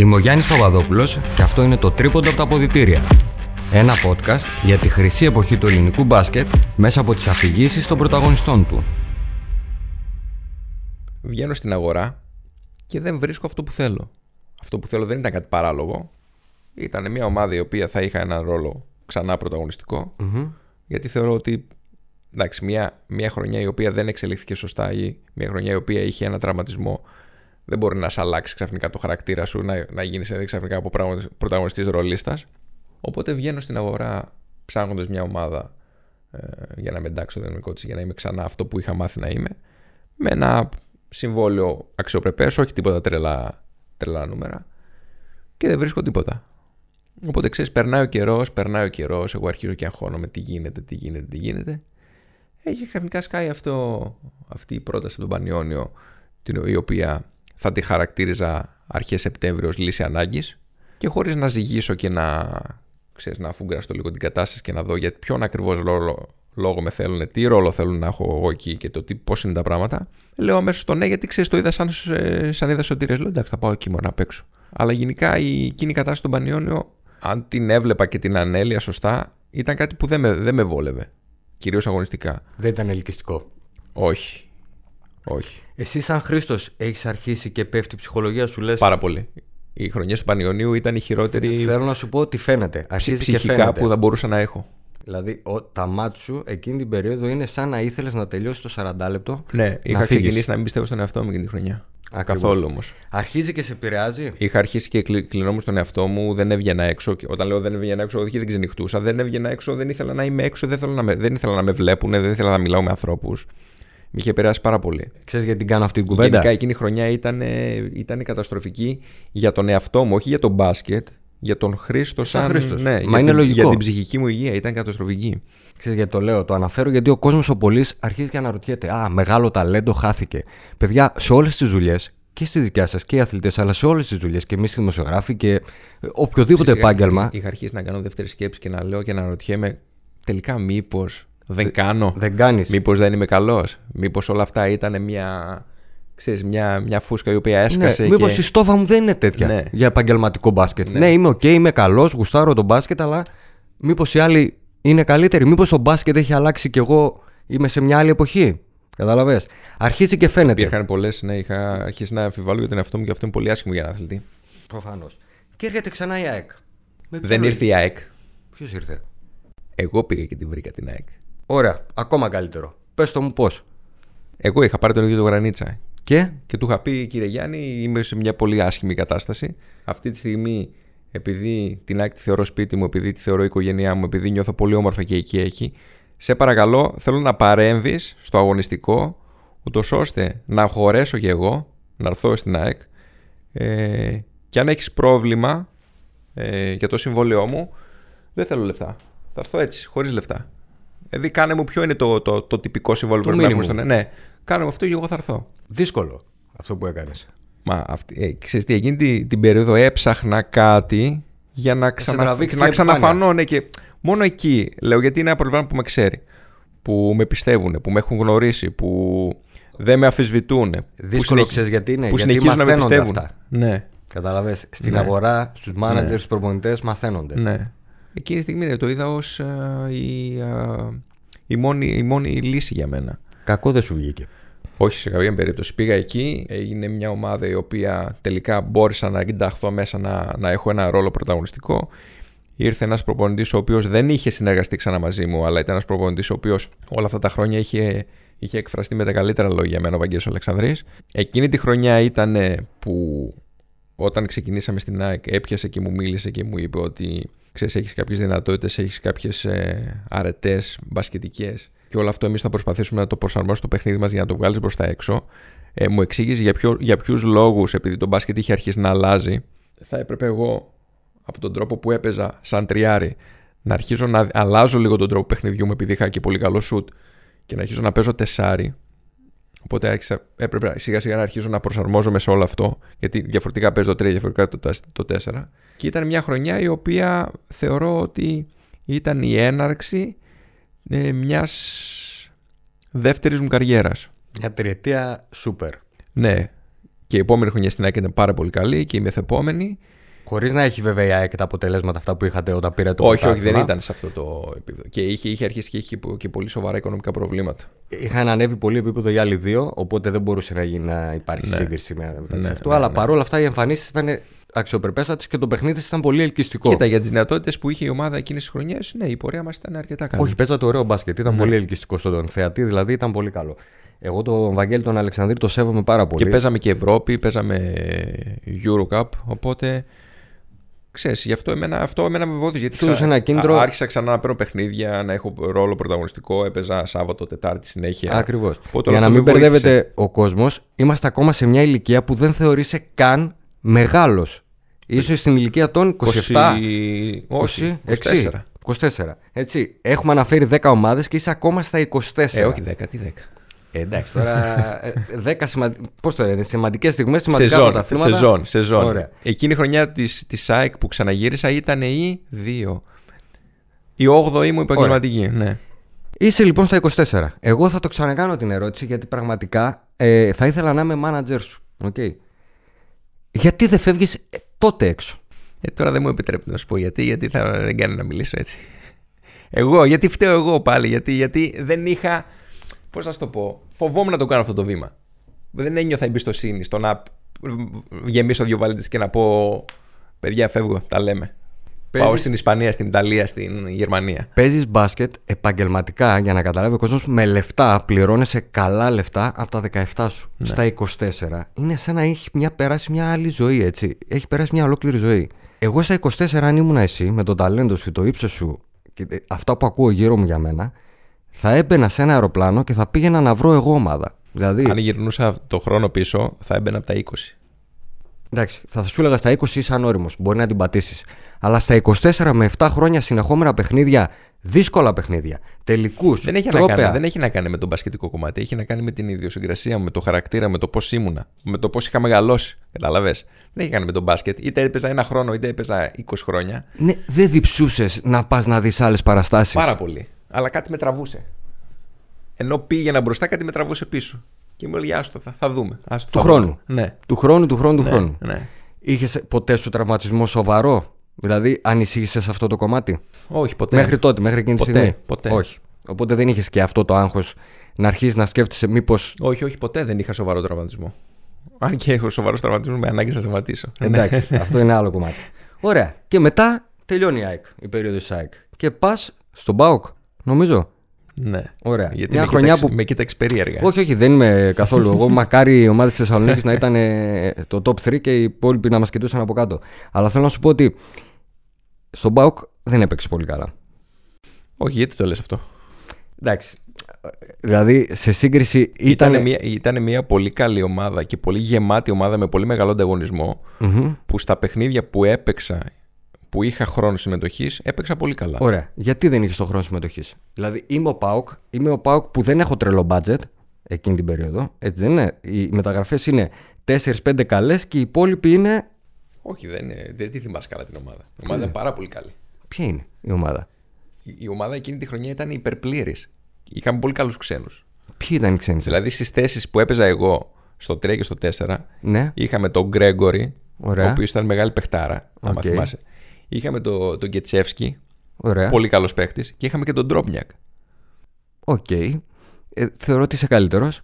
Είμαι ο Γιάννης Παπαδόπουλος και αυτό είναι το τρίποντο από τα αποδητήρια. Ένα podcast για τη χρυσή εποχή του ελληνικού μπάσκετ μέσα από τις αφηγήσεις των πρωταγωνιστών του. Βγαίνω στην αγορά και δεν βρίσκω αυτό που θέλω. Αυτό που θέλω δεν ήταν κάτι παράλογο. Ήταν μια ομάδα η οποία θα είχα έναν ρόλο ξανά πρωταγωνιστικό. Γιατί θεωρώ ότι εντάξει, μια, μια χρονιά η οποία δεν εξελίχθηκε σωστά ή μια χρονιά η οποία είχε ένα τραυματισμό δεν μπορεί να σε αλλάξει ξαφνικά το χαρακτήρα σου, να, να γίνει ξαφνικά από πρωταγωνιστής ρολίστας. Οπότε βγαίνω στην αγορά ψάχνοντας μια ομάδα ε, για να με εντάξω το δυναμικό της, για να είμαι ξανά αυτό που είχα μάθει να είμαι, με ένα συμβόλαιο αξιοπρεπές, όχι τίποτα τρελά, τρελά νούμερα, και δεν βρίσκω τίποτα. Οπότε ξέρεις, περνάει ο καιρός, περνάει ο καιρός, εγώ αρχίζω και αγχώνομαι τι γίνεται, τι γίνεται, τι γίνεται. Έχει ξαφνικά σκάει αυτό, αυτή η πρόταση από τον Πανιόνιο, η οποία θα τη χαρακτήριζα αρχές Σεπτέμβριο ως λύση ανάγκης και χωρίς να ζυγίσω και να, ξέρεις, να αφούγκραστώ λίγο την κατάσταση και να δω για ποιον ακριβώς λόγο, λόγο με θέλουν, τι ρόλο θέλουν να έχω εγώ εκεί και το τι, πώς είναι τα πράγματα, λέω αμέσως το ναι γιατί ξέρεις το είδα σαν, σαν είδα σωτήρες, λέω εντάξει θα πάω εκεί μόνο να παίξω. Αλλά γενικά η εκείνη κατάσταση του Πανιόνιο, αν την έβλεπα και την ανέλεια σωστά, ήταν κάτι που δεν με, δεν με βόλευε. Κυρίως αγωνιστικά. Δεν ήταν ελκυστικό. Όχι. Όχι. Εσύ, σαν Χρήστος, έχεις αρχίσει και πέφτει η ψυχολογία σου, λες; Πάρα πολύ. Οι χρονιές του Πανιωνίου ήταν η χειρότερη. Θέλω να σου πω ότι φαίνεται. Αρχίζει ψυχικά και φαίνεται. που θα μπορούσα να έχω. Δηλαδή, ο, τα μάτια σου εκείνη την περίοδο είναι σαν να ήθελες να τελειώσει το 40 λεπτό. Ναι, είχα ξεκινήσει να μην πιστεύω στον εαυτό μου εκείνη τη χρονιά. Ακριβώς. Καθόλου όμως. Αρχίζει και σε επηρεάζει; Είχα αρχίσει και κλεινόμουν στον εαυτό μου, δεν έβγαινα έξω. Όταν λέω δεν έβγαινα έξω, όχι δεν ξενυχτούσα. Δεν έβγαινα έξω, δεν ήθελα να είμαι έξω, δεν, να με, δεν ήθελα να με βλέπουν, δεν ήθελα να μιλάω με ανθρώπους. Με είχε περάσει πάρα πολύ. Ξέρεις γιατί την κάνω αυτή την κουβέντα; Γενικά εκείνη η χρονιά ήταν, ήταν καταστροφική για τον εαυτό μου, όχι για τον μπάσκετ, για τον Χρήστο σαν. Χρήστος. Ναι, Μα για, είναι την, λογικό. για την ψυχική μου υγεία ήταν καταστροφική. Ξέρεις γιατί το λέω, το αναφέρω γιατί ο κόσμος ο πολύ αρχίζει και αναρωτιέται. Α, μεγάλο ταλέντο χάθηκε. Παιδιά, σε όλες τις δουλειές και στη δικιά σας και οι αθλητές, αλλά σε όλες τις δουλειές και εμείς οι δημοσιογράφοι και οποιοδήποτε Φυσικά, επάγγελμα. Είχα αρχίσει να κάνω δεύτερη σκέψη και να λέω και να αναρωτιέμαι τελικά μήπως δεν κάνω. Δεν κάνεις. Μήπως δεν είμαι καλός. Μήπως όλα αυτά ήταν μια. Ξέρεις, μια, μια φούσκα η οποία έσκασε. Ναι, Μήπως και... η στόφα μου δεν είναι τέτοια Ναι. για επαγγελματικό μπάσκετ. Ναι, Ναι. είμαι οκ, είμαι καλός, γουστάρω τον μπάσκετ, αλλά μήπως οι άλλοι είναι καλύτεροι. Μήπως το μπάσκετ έχει αλλάξει και εγώ είμαι σε μια άλλη εποχή. Κατάλαβες. Αρχίζει και φαίνεται. Υπήρχαν πολλές. Ναι, είχα αρχίσει να αμφιβάλλω για τον εαυτό μου και αυτό είναι πολύ άσχημο για ένα αθλητή. Προφανώς. Και έρχεται ξανά η ΑΕΚ. Με ποια Δεν λογική; ήρθε η ΑΕΚ. Ποιος ήρθε; Εγώ πήγα και την βρήκα την ΑΕΚ. Ωραία, ακόμα καλύτερο. Πες το μου πώς. Εγώ είχα πάρει τον ίδιο τον Γρανίτσα. Και; Και του είχα πει, κύριε Γιάννη, είμαι σε μια πολύ άσχημη κατάσταση. Αυτή τη στιγμή, επειδή την ΑΕΚ τη θεωρώ σπίτι μου, επειδή τη θεωρώ οικογένειά μου, επειδή νιώθω πολύ όμορφα και εκεί έχει, σε παρακαλώ, θέλω να παρέμβεις στο αγωνιστικό, ούτως ώστε να χωρέσω κι εγώ, να έρθω στην ΑΕΚ. Ε, και αν έχεις πρόβλημα ε, για το συμβόλαιό μου, δεν θέλω λεφτά. Θα έρθω έτσι, χωρίς λεφτά. Δηλαδή, κάνε μου ποιο είναι το, το, το τυπικό συμβόλαιο Το που πρέπει να έχουμε minimum. στον. Ναι, κάνε μου αυτό και εγώ θα έρθω. δύσκολο αυτό που έκανες. Μα αυτή, ε, ξέρεις τι, εκείνη την, την περίοδο έψαχνα κάτι για να, ξανα, τραβήξει να την ξαναφανώ. Ναι, και μόνο εκεί λέω γιατί είναι ένα πρόβλημα που με ξέρει. Που με πιστεύουν, που με έχουν γνωρίσει, που δεν με αφισβητούν. που Δύσκολο συνεχι- ξέρεις γιατί είναι. Που γιατί συνεχίζουν να με μαθαίνονται πιστεύουν. Αυτά. Ναι, Καταλαβες, στην Ναι. αγορά, στους managers, Ναι. στους προπονητές μαθαίνονται. ναι. Εκείνη τη στιγμή ναι, το είδα ως α, η, α, η, μόνη, η μόνη λύση για μένα. Κακό δεν σου βγήκε. Όχι σε καμία περίπτωση. Πήγα εκεί, έγινε μια ομάδα η οποία τελικά μπόρεσα να ενταχθώ μέσα να, να έχω ένα ρόλο πρωταγωνιστικό. Ήρθε ένας προπονητής ο οποίος δεν είχε συνεργαστεί ξανά μαζί μου, αλλά ήταν ένας προπονητής ο οποίος όλα αυτά τα χρόνια είχε, είχε εκφραστεί με τα καλύτερα λόγια για μένα ο Βαγγέλης ο Αλεξανδρής. Εκείνη τη χρονιά ήταν που όταν ξεκινήσαμε στην ΑΕΚ έπιασε και μου μίλησε και μου είπε ότι ξέρεις έχεις κάποιες δυνατότητες, έχεις κάποιες ε, αρετές μπασκετικές και όλο αυτό εμείς θα προσπαθήσουμε να το προσαρμόσουμε στο παιχνίδι μας για να το βγάλεις μπροστά έξω. Ε, μου εξήγησε για, ποιο, για ποιους λόγους επειδή το μπάσκετ είχε αρχίσει να αλλάζει θα έπρεπε εγώ από τον τρόπο που έπαιζα σαν τριάρι να αρχίζω να αλλάζω λίγο τον τρόπο παιχνιδιού μου επειδή είχα και πολύ καλό σουτ και να αρχίζω να παίζω τεσάρι Οπότε άρχισα, έπρεπε σιγά σιγά να αρχίζω να προσαρμόζομαι σε όλο αυτό. Γιατί διαφορετικά παίζω το 3, διαφορετικά το, τεσ- το 4. Και ήταν μια χρονιά η οποία θεωρώ ότι ήταν η έναρξη ε, μιας δεύτερης μου καριέρας. Μια τριετία σούπερ. Ναι. Και η επόμενη χρονιά στην ΑΕΚ ήταν πάρα πολύ καλή και η μεθεπόμενη. Χωρίς να έχει βέβαια η ΑΕΚ τα αποτελέσματα αυτά που είχατε όταν πήρε το όχι, όχι, πρωτάθλημα. δεν ήταν σε αυτό το επίπεδο. Και είχε, είχε αρχίσει και είχε και πολύ σοβαρά οικονομικά προβλήματα. Είχαν ανέβει πολύ επίπεδο οι άλλοι δύο, οπότε δεν μπορούσε να, γίνει, να υπάρχει Ναι. σύγκριση με, μεταξύ Ναι, αυτού. ναι, αλλά ναι. παρόλα αυτά οι εμφανίσεις ήταν αξιοπρεπέστατες και το παιχνίδι ήταν πολύ ελκυστικό. Κοίτα, για τις δυνατότητες που είχε η ομάδα εκείνες τις χρονιές, ναι, η πορεία μας ήταν αρκετά καλή. Όχι, παίζατε ωραίο μπάσκετ. Ήταν Ναι. πολύ ελκυστικό στον θεατή, δηλαδή ήταν πολύ καλό. Εγώ τον Βαγγέλη τον Αλεξανδρή το σέβομαι πάρα πολύ. Και παίζαμε και Ευρώπη, παίζαμε Eurocup, οπότε ξέρεις, γι' αυτό εμένα, αυτό εμένα με βόδιζε. Γιατί Σου έδωσε ένα κίνητρο. α- άρχισα ξανά να παίρνω παιχνίδια, να έχω ρόλο πρωταγωνιστικό, έπαιζα Σάββατο, Τετάρτη συνέχεια. Ακριβώς. Οπότε Για όλο να αυτό μην με βοήθησε. μπερδεύεται ο κόσμος, είμαστε ακόμα σε μια ηλικία που δεν θεωρείσαι καν μεγάλος. σω στην ηλικία των 27. 20... Όχι, 20, 24. 24. Έτσι. Έχουμε αναφέρει 10 ομάδες και είσαι ακόμα στα 24. Ε, όχι 10, τι 10. Ε, εντάξει, τώρα. ε, 10 σημα... Πώς το λένε, σημαντικές στιγμές, σημαντικά Σεζόν, πρωταθλήματα. σεζόν, σεζόν. Ωραία. Εκείνη η χρονιά της, της ΑΕΚ που ξαναγύρισα ήταν η 2. Η 8η μου επαγγελματική. Ναι. Είσαι λοιπόν στα 24. Εγώ θα το ξανακάνω την ερώτηση γιατί πραγματικά ε, θα ήθελα να είμαι manager σου. Okay. Γιατί δεν φεύγεις τότε έξω; Ε, τώρα δεν μου επιτρέπετε να σου πω γιατί, γιατί θα δεν κάνει να μιλήσω έτσι. Εγώ, γιατί φταίω εγώ πάλι, γιατί, γιατί δεν είχα. Πώς να σου το πω, φοβόμουν να το κάνω αυτό το βήμα. Δεν ένιωθα εμπιστοσύνη στο να γεμίσω δύο βαλίτε και να πω Παιδιά, φεύγω, τα λέμε. Παίζεις- Πάω στην Ισπανία, στην Ιταλία, στην Γερμανία. Παίζεις μπάσκετ επαγγελματικά για να καταλάβει ο κόσμος με λεφτά. Πληρώνεσαι καλά λεφτά από τα 17 σου. Ναι. Στα 24 είναι σαν να έχει μια, περάσει μια άλλη ζωή, έτσι. Έχει περάσει μια ολόκληρη ζωή. Εγώ στα 24, αν ήμουν εσύ, με το ταλέντο σου, το ύψος σου και ε, αυτά που ακούω γύρω μου για μένα, θα έμπαινα σε ένα αεροπλάνο και θα πήγαινα να βρω εγώ ομάδα. Δηλαδή, Αν γυρνούσα το χρόνο πίσω, θα έμπαινα από τα 20. εντάξει, θα σου έλεγα στα 20 είσαι ανώριμο. Μπορεί να την πατήσεις. Αλλά στα 24 με 7 χρόνια συνεχόμενα παιχνίδια, δύσκολα παιχνίδια, τελικούς, Δεν έχει, να κάνει, δεν έχει να κάνει με το μπασκετικό κομμάτι. Έχει να κάνει με την ιδιοσυγκρασία μου, με το χαρακτήρα, με το πώς ήμουνα, με το πώς είχα μεγαλώσει. Καταλαβέ. Δεν έχει να κάνει με τον μπάσκετ. Είτε έπαιζα ένα χρόνο, είτε έπαιζα 20 χρόνια. Ναι, δεν διψούσες να πας να δεις άλλες παραστάσεις. Πάρα πολύ. Αλλά κάτι με τραβούσε. Ενώ πήγαινα μπροστά, κάτι με τραβούσε πίσω. Και μου έλεγε Άστο, θα, θα δούμε. Άστο, Του θα χρόνου. δούμε». Ναι. Του χρόνου, του χρόνου, του Ναι, χρόνου. ναι. Είχες ποτέ σου τραυματισμό σοβαρό, δηλαδή ανησύχησες σε αυτό το κομμάτι; Όχι, ποτέ. Μέχρι τότε, μέχρι εκείνη τη Ποτέ, στιγμή; ποτέ. Όχι. Οπότε δεν είχες και αυτό το άγχος να αρχίσεις να σκέφτεσαι μήπω. Όχι, όχι, ποτέ δεν είχα σοβαρό τραυματισμό. Αν και έχω σοβαρό τραυματισμό, με ανάγκη να σταματήσω. Εντάξει, αυτό είναι άλλο κομμάτι. Ωραία. Και μετά τελειώνει η ΑΕΚ, η περίοδος της ΑΕΚ. Και πας στον ΠΑΟΚ, νομίζω. Ναι. Ωραία. Γιατί Μια με, χρονιά κοίταξε, που- με κοίταξε περίεργα. Όχι, όχι, δεν είμαι καθόλου. Εγώ μακάρι η ομάδα της Θεσσαλονίκης να ήταν ε, το top 3 και οι υπόλοιποι να μας κοιτούσαν από κάτω. Αλλά θέλω να σου πω ότι στον Μπάουκ δεν έπαιξε πολύ καλά. Όχι, γιατί το λες αυτό; Εντάξει. Δηλαδή σε σύγκριση ήταν. Ήταν μια, ήταν μια πολύ καλή ομάδα και πολύ γεμάτη ομάδα με πολύ μεγάλο ανταγωνισμό Μμμ. που στα παιχνίδια που έπαιξα, που είχα χρόνο συμμετοχής, έπαιξα πολύ καλά. Ωραία. Γιατί δεν είχες το χρόνο συμμετοχής; Δηλαδή είμαι ο Πάουκ, είμαι ο Πάουκ που δεν έχω τρελό budget εκείνη την περίοδο. Έτσι δεν είναι; Οι μεταγραφές είναι 4-5 καλές και οι υπόλοιποι είναι. Όχι, δεν, είναι- δεν τη θυμάσαι καλά την ομάδα. Η ομάδα είναι πάρα πολύ καλή. Ποια είναι η ομάδα; Η, η ομάδα εκείνη τη χρονιά ήταν υπερπλήρης. Είχαμε πολύ καλούς ξένους. Ποιοι ήταν οι ξένοι; Δηλαδή στις θέσεις που έπαιζα εγώ στο 3 και στο 4, Ναι. είχαμε τον Γκρέγκορη, Ωραία. ο οποίος ήταν μεγάλη παιχτάρα, άμα Οκ. θυμάσαι. Είχαμε τον το Γκετσέφσκι, Ωραία. πολύ καλός παίχτης, και είχαμε και τον Ντρόμπνιακ. Οκ. Ε, θεωρώ ότι είσαι καλύτερος.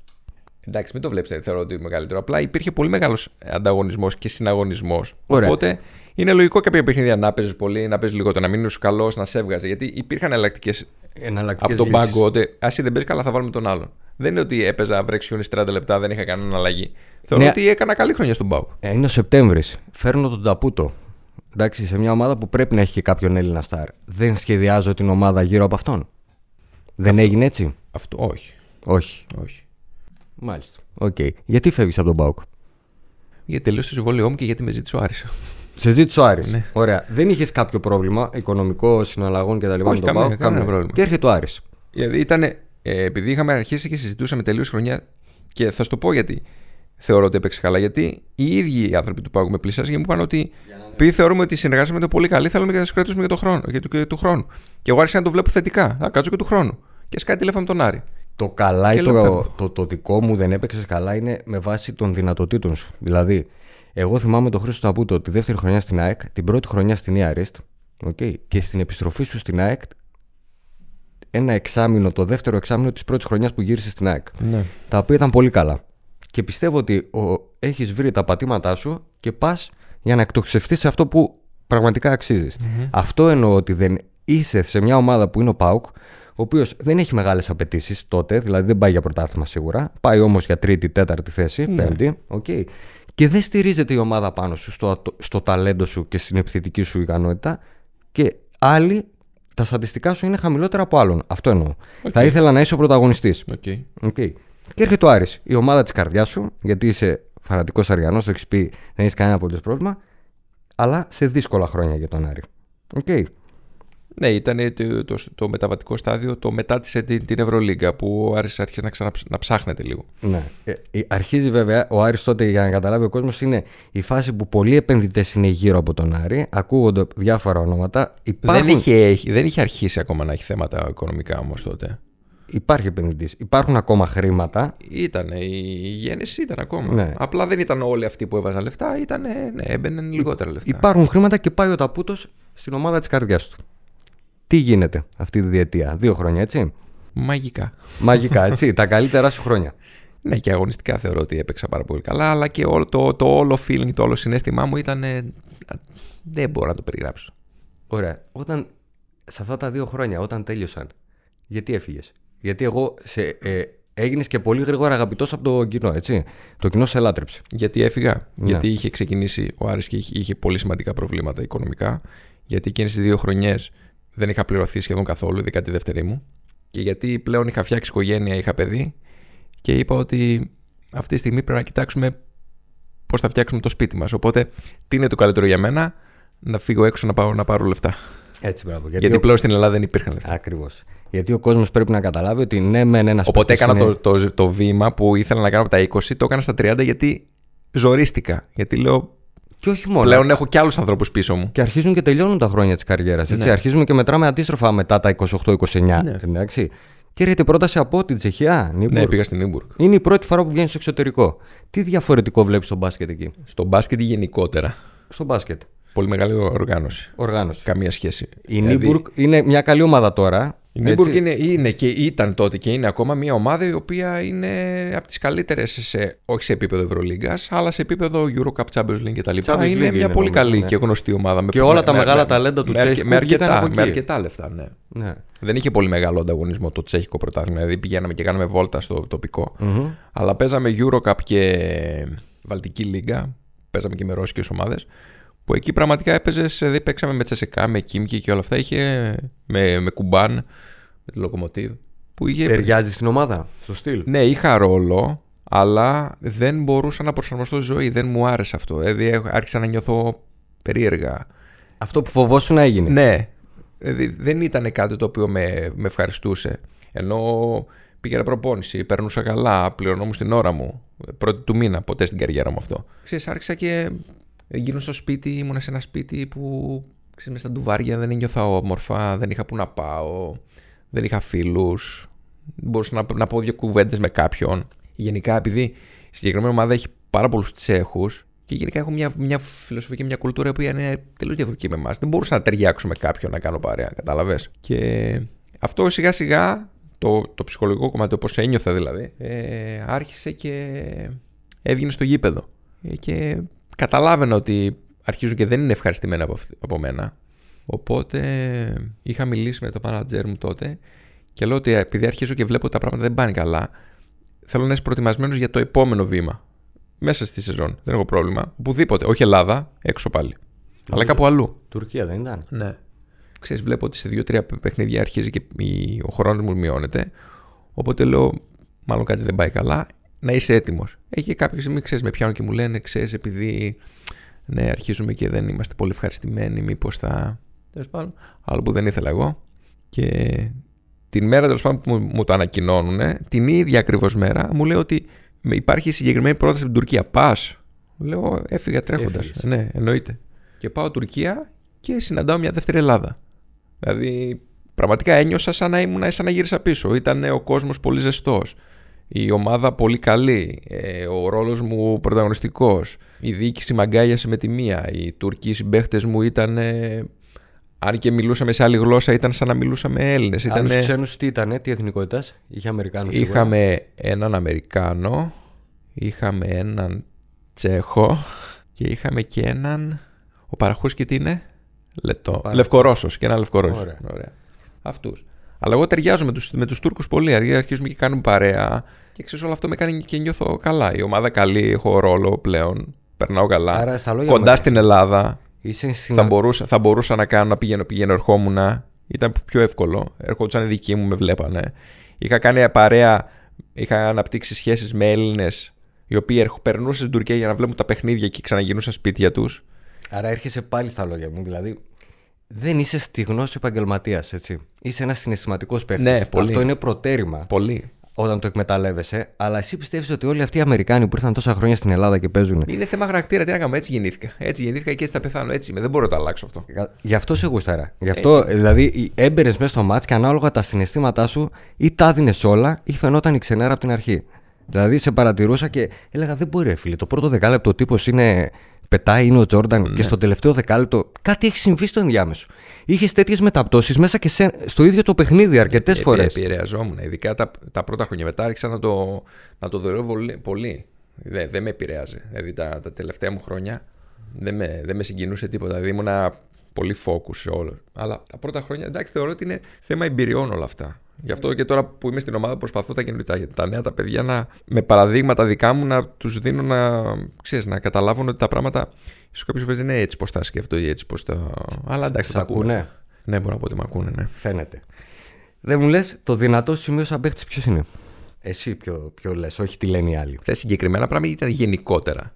Εντάξει, μην το βλέπεις, θεωρώ ότι είναι μεγαλύτερο. Απλά υπήρχε πολύ μεγάλος ανταγωνισμός και συναγωνισμός. Ωραία. Οπότε είναι λογικό κάποια παιχνίδια να παίζεις πολύ, να παίζεις λιγότερο, να μην είσαι καλό, να σε έβγαζε. Γιατί υπήρχαν εναλλακτικές από τον πάγκο. Ότι ας δεν παίζεις καλά, θα βάλουμε τον άλλον. Δεν είναι ότι έπαιζα βρέξιον 30 λεπτά, δεν είχα κανένα αλλαγή. Θεωρώ Ναι. ότι έκανα καλή χρονιά στον πάγκο. Ε, είναι ο Σεπτέμβρης. Φέρνω τον Ταπούτο. Εντάξει, σε μια ομάδα που πρέπει να έχει και κάποιον Έλληνα σταρ. Δεν σχεδιάζω την ομάδα γύρω από αυτόν. Δεν έγινε έτσι; Αυτό όχι. Όχι. όχι. Μάλιστα. Οκ. Γιατί φεύγεις από τον Πάουκ. Γιατί τελείωσε το συμβόλαιό μου και γιατί με ζήτησε ο Άρης. Σε ζήτησε ο Άρης. Ναι. Ωραία. Δεν είχες κάποιο πρόβλημα οικονομικό συναλλαγών κτλ. Όχι, με τον καμία- ΠΑΟΚ. κανένα πρόβλημα. Και έρχεται ο Άρης. Δηλαδή ήταν. Ε, επειδή είχαμε αρχίσει και συζητούσαμε τελείως χρονιά. Και θα σου το πω γιατί θεωρώ ότι έπαιξε καλά. Γιατί οι ίδιοι οι άνθρωποι του Πάγου με πλησιάζουν και μου είπαν ότι επειδή θεωρούμε ότι συνεργάζομαι πολύ καλή, θέλουμε και να του κρατήσουμε για, το χρόνο, για, το, για του χρόνου. Και εγώ άρχισα να το βλέπω θετικά. Να κάτσω και του χρόνου. Και σκάει τηλέφωνο με τον Άρη. Το καλά Και ή λέω, το, φεύγω. το, το δικό μου δεν έπαιξες καλά είναι με βάση των δυνατοτήτων σου. Δηλαδή, εγώ θυμάμαι τον Χρήστο Ταπούτο τη δεύτερη χρονιά στην ΑΕΚ, την πρώτη χρονιά στην Ιαρίστ okay, και στην επιστροφή σου στην ΑΕΚ ένα εξάμεινο, το δεύτερο εξάμεινο της πρώτης χρονιάς που γύρισε στην ΑΕΚ. Ναι. Τα οποία ήταν πολύ καλά. Και πιστεύω ότι ο, έχεις βρει τα πατήματά σου και πας για να εκτοξευτείς σε αυτό που πραγματικά αξίζεις. Αυτό εννοώ ότι δεν είσαι σε μια ομάδα που είναι ο ΠΑΟΚ, ο οποίος δεν έχει μεγάλες απαιτήσεις τότε, δηλαδή δεν πάει για πρωτάθλημα σίγουρα. Πάει όμως για τρίτη, τέταρτη θέση, πέμπτη. Okay. Και δεν στηρίζεται η ομάδα πάνω σου, στο, στο ταλέντο σου και στην επιθετική σου ικανότητα. Και άλλοι, τα στατιστικά σου είναι χαμηλότερα από άλλον. Αυτό εννοώ. Θα ήθελα να είσαι ο πρωταγωνιστής. Okay. Okay. Και έρχεται ο Άρης, η ομάδα της καρδιάς σου, γιατί είσαι φανατικός Αριανός, το έχεις πει, δεν έχεις κανένα απολύτως πρόβλημα, αλλά σε δύσκολα χρόνια για τον Άρη. Okay. Ναι, ήταν το, το, το, μεταβατικό στάδιο το μετά την, την Ευρωλίγκα που ο Άρης άρχισε να, ξανα, να ψάχνεται λίγο. Ναι. Ε, αρχίζει βέβαια, ο Άρης τότε για να καταλάβει ο κόσμος είναι η φάση που πολλοί επενδυτές είναι γύρω από τον Άρη, ακούγονται διάφορα ονόματα. Υπάρχουν... Δεν, είχε, δεν είχε αρχίσει ακόμα να έχει θέματα οικονομικά όμως τότε. Υπάρχει επενδυτής. Υπάρχουν ακόμα χρήματα. Ήταν, η γέννηση ήταν ακόμα. Ναι. Απλά δεν ήταν όλοι αυτοί που έβαζαν λεφτά, ήταν, ναι, έμπαιναν λιγότερα λεφτά. Υπάρχουν χρήματα και πάει ο Ταπούτος στην ομάδα της καρδιάς του. Τι γίνεται αυτή τη διετία, δύο χρόνια έτσι; Μαγικά. Μαγικά, έτσι. τα καλύτερα σου χρόνια. Ναι, και αγωνιστικά θεωρώ ότι έπαιξα πάρα πολύ καλά, αλλά και όλο, το, το όλο feeling, το όλο συνέστημά μου ήταν. δεν μπορώ να το περιγράψω. Ωραία. Όταν σε αυτά τα δύο χρόνια, όταν τέλειωσαν, γιατί έφυγες; Γιατί εγώ σε, ε, έγινες και πολύ γρήγορα αγαπητός από το κοινό, έτσι. Το κοινό σε λάτρεψε. Γιατί έφυγα. Ναι. Γιατί είχε ξεκινήσει ο Άρης και είχε, είχε πολύ σημαντικά προβλήματα οικονομικά. Γιατί εκείνες τις δύο χρονιές δεν είχα πληρωθεί σχεδόν καθόλου, ειδικά τη δεύτερη μου. Και γιατί πλέον είχα φτιάξει οικογένεια, είχα παιδί. Και είπα ότι αυτή τη στιγμή πρέπει να κοιτάξουμε πώς θα φτιάξουμε το σπίτι μας. Οπότε, τι είναι το καλύτερο για μένα, να φύγω έξω να πάω να πάρω λεφτά. Έτσι, μπράβο. Γιατί, γιατί ο... πλέον στην Ελλάδα δεν υπήρχαν λεφτά. Ακριβώς. Γιατί ο κόσμος πρέπει να καταλάβει ότι ναι, μεν ένας Οπότε έκανα είναι... το, το, το, βήμα που ήθελα να κάνω από τα 20, το έκανα στα 30 γιατί ζορίστηκα. Γιατί λέω. Και όχι μόνο. Πλέον έχω και άλλους ανθρώπους πίσω μου. Και αρχίζουν και τελειώνουν τα χρόνια της καριέρας. Ναι. Αρχίζουμε και μετράμε αντίστροφα μετά τα 28-29. Ναι. Εντάξει. Και έρχεται πρόταση από την Τσεχία. Νίμπουργκ. Ναι, πήγα στην Νίμπουργκ. Είναι η πρώτη φορά που βγαίνει στο εξωτερικό. Τι διαφορετικό βλέπεις στο μπάσκετ εκεί; Στο μπάσκετ γενικότερα. Στο μπάσκετ. Πολύ μεγάλη οργάνωση. Οργάνωση. Καμία σχέση. Η δηλαδή... Νίμπουργκ είναι μια καλή ομάδα τώρα. Η Νίμπουργκ είναι, είναι και ήταν τότε και είναι ακόμα μια ομάδα η οποία είναι από τις καλύτερες, όχι σε επίπεδο Ευρωλίγκας, αλλά σε επίπεδο Eurocup Champions League κτλ. Είναι, είναι μια πολύ καλή ναι. και γνωστή ομάδα. Και με, όλα τα με, μεγάλα με, ταλέντα του Τσέχικου με αρκετά, με αρκετά λεφτά, ναι. ναι. Δεν είχε πολύ μεγάλο ανταγωνισμό το Τσέχικο πρωτάθλημα. Δηλαδή πηγαίναμε και κάναμε βόλτα στο τοπικό. Mm-hmm. Αλλά παίζαμε Eurocup και Βαλτική Λίγκα. Παίζαμε και με ρώσικες ομάδες. Που εκεί πραγματικά έπαιζες, δηλαδή παίξαμε με Τσεσεκά, με Κίμκι και όλα αυτά. Είχε με, με Κουμπάν, με τη Λοκομοτίβ. Που είχε... Ταιριάζει στην ομάδα, στο στυλ. Ναι, είχα ρόλο, αλλά δεν μπορούσα να προσαρμοστώ στη ζωή. Δεν μου άρεσε αυτό. Δηλαδή άρχισα να νιώθω περίεργα. Αυτό που φοβόσουν να έγινε. Ναι. Δηλαδή δεν ήταν κάτι το οποίο με, με ευχαριστούσε. Ενώ πήγαινα προπόνηση, παίρνουσα καλά, πληρωνόμουν στην ώρα μου. Πρώτη του μήνα, ποτέ στην καριέρα μου αυτό. Ξέρεις, άρχισα και Γύρω στο σπίτι, ήμουν σε ένα σπίτι που ξέρεις, στα ντουβάρια δεν ένιωθα όμορφα, δεν είχα που να πάω, δεν είχα φίλους, μπορούσα να, να πω δύο κουβέντες με κάποιον. Γενικά, επειδή η συγκεκριμένη ομάδα έχει πάρα πολλούς Τσέχους και γενικά έχω μια, μια φιλοσοφία και μια κουλτούρα που είναι τελείως διαφορετική με εμάς. Δεν μπορούσα να ταιριάξω με κάποιον να κάνω παρέα, κατάλαβες; Και αυτό σιγά σιγά, το, το ψυχολογικό κομμάτι, όπως ένιωθα δηλαδή, ε, άρχισε και έβγαινε στο γήπεδο. Ε, και καταλάβαινα ότι αρχίζουν και δεν είναι ευχαριστημένα από, από μένα. Οπότε είχα μιλήσει με το manager μου τότε και λέω ότι επειδή αρχίζω και βλέπω ότι τα πράγματα δεν πάνε καλά, θέλω να είσαι προετοιμασμένος για το επόμενο βήμα. Μέσα στη σεζόν. Δεν έχω πρόβλημα. Οπουδήποτε. Όχι Ελλάδα, έξω πάλι. Αλλά κάπου αλλού. Τουρκία δεν ήταν. Ναι. Ξέρεις, βλέπω ότι σε δύο-τρία παιχνίδια αρχίζει και ο χρόνος μου μειώνεται. Οπότε λέω, μάλλον κάτι δεν πάει καλά να είσαι έτοιμος. Έχει κάποια στιγμή, ξέρεις, με πιάνουν και μου λένε, ξέρεις, επειδή ναι, αρχίζουμε και δεν είμαστε πολύ ευχαριστημένοι, μήπως θα. Τέλος πάντων, άλλο που δεν ήθελα εγώ. Και την μέρα τέλος πάντων που μου, μου το ανακοινώνουν, την ίδια ακριβώς μέρα, μου λέει ότι υπάρχει συγκεκριμένη πρόταση από την Τουρκία. Πας. Λέω, έφυγα τρέχοντας. Ναι, εννοείται. Και πάω Τουρκία και συναντάω μια δεύτερη Ελλάδα. Δηλαδή, πραγματικά ένιωσα σαν να ήμουν, σαν να γύρισα πίσω. Ήταν ο κόσμος πολύ ζεστός. Η ομάδα πολύ καλή. Ε, ο ρόλος μου πρωταγωνιστικός. Η διοίκηση μαγκάγιασε με τη μία. Οι Τουρκοί συμπαίχτες μου ήταν. αν και μιλούσαμε σε άλλη γλώσσα, ήταν σαν να μιλούσαμε Έλληνες. Άλλους ξένους τι ήταν, τι εθνικότητας, είχε Αμερικάνους. Είχαμε έναν Αμερικάνο, είχαμε έναν Τσέχο και είχαμε και έναν. Ο παραχού και τι είναι, Λετό. Λευκορώσος και ένα Λευκορώσο. Ωραία. Ωραία. Αυτούς. Αλλά εγώ ταιριάζω με τους με τους Τούρκους πολύ. Δηλαδή αρχίζουμε και κάνουμε παρέα. Και ξέρεις, όλο αυτό με κάνει και νιώθω καλά. Η ομάδα καλή, έχω ρόλο πλέον. Περνάω καλά. Άρα, Κοντά στην Ελλάδα. Θα, μπορούσα, θα μπορούσα να κάνω να πηγαίνω, πηγαίνω, ερχόμουν. Ήταν πιο εύκολο. Έρχονταν οι δικοί μου, με βλέπανε. Είχα κάνει παρέα, είχα αναπτύξει σχέσεις με Έλληνες οι οποίοι περνούσαν στην Τουρκία για να βλέπουν τα παιχνίδια και ξαναγυρνούσαν σπίτια τους. Άρα έρχεσαι πάλι στα λόγια μου. Δηλαδή, δεν είσαι στιγνό επαγγελματίας, έτσι. Είσαι ένας συναισθηματικός παίκτη. Ναι, Αυτό είναι προτέρημα. Πολύ. Όταν το εκμεταλλεύεσαι. Αλλά εσύ πιστεύεις ότι όλοι αυτοί οι Αμερικάνοι που ήρθαν τόσα χρόνια στην Ελλάδα και παίζουν. Είναι θέμα χαρακτήρα. Τι να κάνουμε, έτσι γεννήθηκα. Έτσι γεννήθηκα και έτσι θα πεθάνω. Έτσι είμαι. Δεν μπορώ να το αλλάξω αυτό. Γι' αυτό σε γούσταρα. Γι' αυτό έτσι. δηλαδή έμπαινε μέσα στο μάτς και ανάλογα τα συναισθήματά σου ή τα δίνε όλα ή φαινόταν η ξενέρα από την αρχή. Δηλαδή σε παρατηρούσα και έλεγα δεν μπορεί, φίλε. Το πρώτο δεκάλεπτο ο τύπος είναι πετάει, είναι ο Τζόρνταν ναι. και στο τελευταίο δεκάλεπτο κάτι έχει συμβεί στο ενδιάμεσο. Είχες τέτοιες μεταπτώσεις μέσα και σε, στο ίδιο το παιχνίδι αρκετές φορές. Επηρεαζόμουν. Ειδικά τα, τα πρώτα χρόνια μετά άρχισα να το, να το δουλεύω πολύ. Δεν, δεν με επηρεάζει. Δηλαδή τα, τα τελευταία μου χρόνια δεν με, δεν με συγκινούσε τίποτα. Δηλαδή ήμουνα πολύ focus σε όλο. Αλλά τα πρώτα χρόνια εντάξει θεωρώ ότι είναι θέμα εμπειριών όλα αυτά. Γι' αυτό και τώρα που είμαι στην ομάδα προσπαθώ τα καινούργια τα νέα τα παιδιά να, με παραδείγματα δικά μου να τους δίνω να, ξέρεις, να καταλάβουν ότι τα πράγματα ίσως κάποιε φορέ δεν είναι έτσι πώ τα σκέφτομαι ή έτσι πώ τα. Αλλά εντάξει, τα ακούνε. Ναι, μπορώ να πω ότι με ακούνε, ναι. Φαίνεται. Δεν μου λες, το δυνατό σημείο σαν παίχτη ποιος είναι; Εσύ ποιο, ποιο λες, όχι τι λένε οι άλλοι. Θες συγκεκριμένα πράγματα ή ήταν γενικότερα;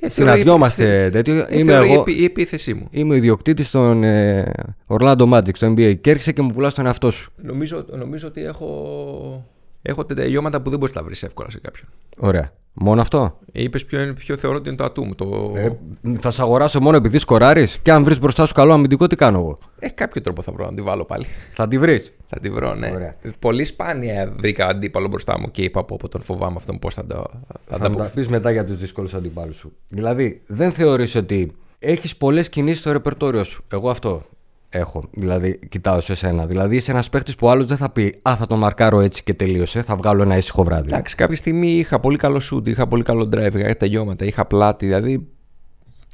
Ε, Συναντιόμαστε τέτοιο. Ε, είμαι εγώ, η επίθεσή μου. Είμαι ο ιδιοκτήτης των ε, Orlando Magic στο NBA και έρχεσαι και μου πουλάς τον εαυτό σου. Νομίζω, νομίζω ότι έχω, έχω τελειώματα που δεν μπορείς να βρεις εύκολα σε κάποιον. Ωραία. Μόνο αυτό; Ε, Είπες ποιο, ποιο θεωρώ ότι είναι το ατούμ. Το... Ε, θα σε αγοράσω μόνο επειδή σκοράρεις και αν βρεις μπροστά σου καλό αμυντικό, τι κάνω εγώ; Ε, κάποιο τρόπο θα βρω να τη βάλω πάλι. Θα τη βρεις. Θα τη βρω, ναι. Ωραία. Πολύ σπάνια βρήκα αντίπαλο μπροστά μου και είπα από τον φοβάμαι αυτόν πώς θα το. Θα, θα τα πει μετά για τους δύσκολους αντιπάλους σου. Δηλαδή, δεν θεωρείς ότι έχεις πολλές κινήσεις στο ρεπερτόριο σου. Εγώ αυτό έχω. Δηλαδή, κοιτάω σε σένα. Δηλαδή, είσαι ένας παίχτης που άλλος δεν θα πει Α, θα τον μαρκάρω έτσι και τελείωσε. Θα βγάλω ένα ήσυχο βράδυ. Εντάξει, κάποια στιγμή είχα πολύ καλό shoot, είχα πολύ καλό drive, είχα τελειώματα, είχα πλάτη. Δηλαδή,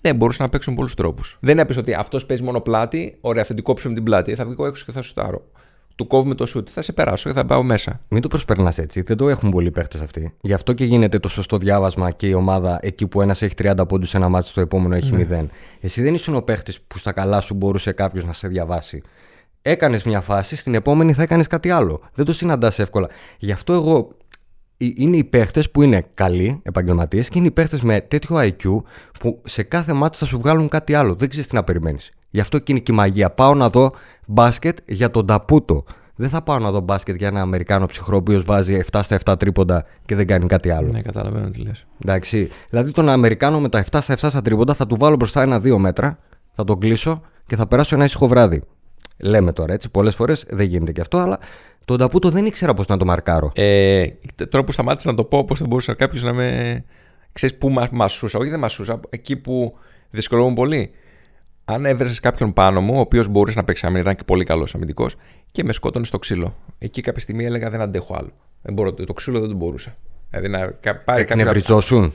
ναι, μπορούσα να παίξω με πολλούς τρόπους. Δεν έπεσε ότι αυτός παίζει μόνο πλάτη, ωραία, θα την κόψω με την πλάτη. Θα βγω έξω και θα σουτάρω του κόβουμε το σουτ. Θα σε περάσω και θα πάω μέσα. Μην το προσπερνάς έτσι. Δεν το έχουν πολλοί παίχτες αυτοί. Γι' αυτό και γίνεται το σωστό διάβασμα και η ομάδα εκεί που ένας έχει 30 πόντους, ένα μάτι, το επόμενο έχει ναι. 0. Εσύ δεν ήσουν ο παίχτης που στα καλά σου μπορούσε κάποιος να σε διαβάσει. Έκανες μια φάση, στην επόμενη θα έκανες κάτι άλλο. Δεν το συναντάς εύκολα. Γι' αυτό εγώ είναι οι παίχτες που είναι καλοί επαγγελματίες και είναι οι παίχτες με τέτοιο IQ που σε κάθε μάτι θα σου βγάλουν κάτι άλλο. Δεν ξέρεις τι να περιμένεις. Γι' αυτό και είναι και η μαγεία. Πάω να δω μπάσκετ για τον Ταπούτο. Δεν θα πάω να δω μπάσκετ για ένα Αμερικάνο ψυχρό που βάζει 7 στα 7 τρίποντα και δεν κάνει κάτι άλλο. Ναι, καταλαβαίνω τι λες. Εντάξει. Δηλαδή τον Αμερικάνο με τα 7 στα 7 στα τρίποντα θα του βάλω μπροστά ένα-δύο μέτρα, θα τον κλείσω και θα περάσω ένα ήσυχο βράδυ. Λέμε τώρα έτσι, πολλές φορές δεν γίνεται και αυτό, αλλά τον Ταπούτο δεν ήξερα πώς να το μαρκάρω. Ε, τώρα που σταμάτησα να το πω, πώς θα μπορούσε κάποιος να με. ξέρεις πού μασούσα, όχι δεν μασούσα, εκεί που δυσκολεύομαι πολύ αν έβρεσε κάποιον πάνω μου, ο οποίος μπορούσε να παίξεις άμυνα, ήταν και πολύ καλός αμυντικός, και με σκότωνες στο ξύλο. Εκεί κάποια στιγμή έλεγα δεν αντέχω άλλο. Δεν μπορώ, το ξύλο δεν το μπορούσα. Δηλαδή να πάρει Εκνευριζόσουν.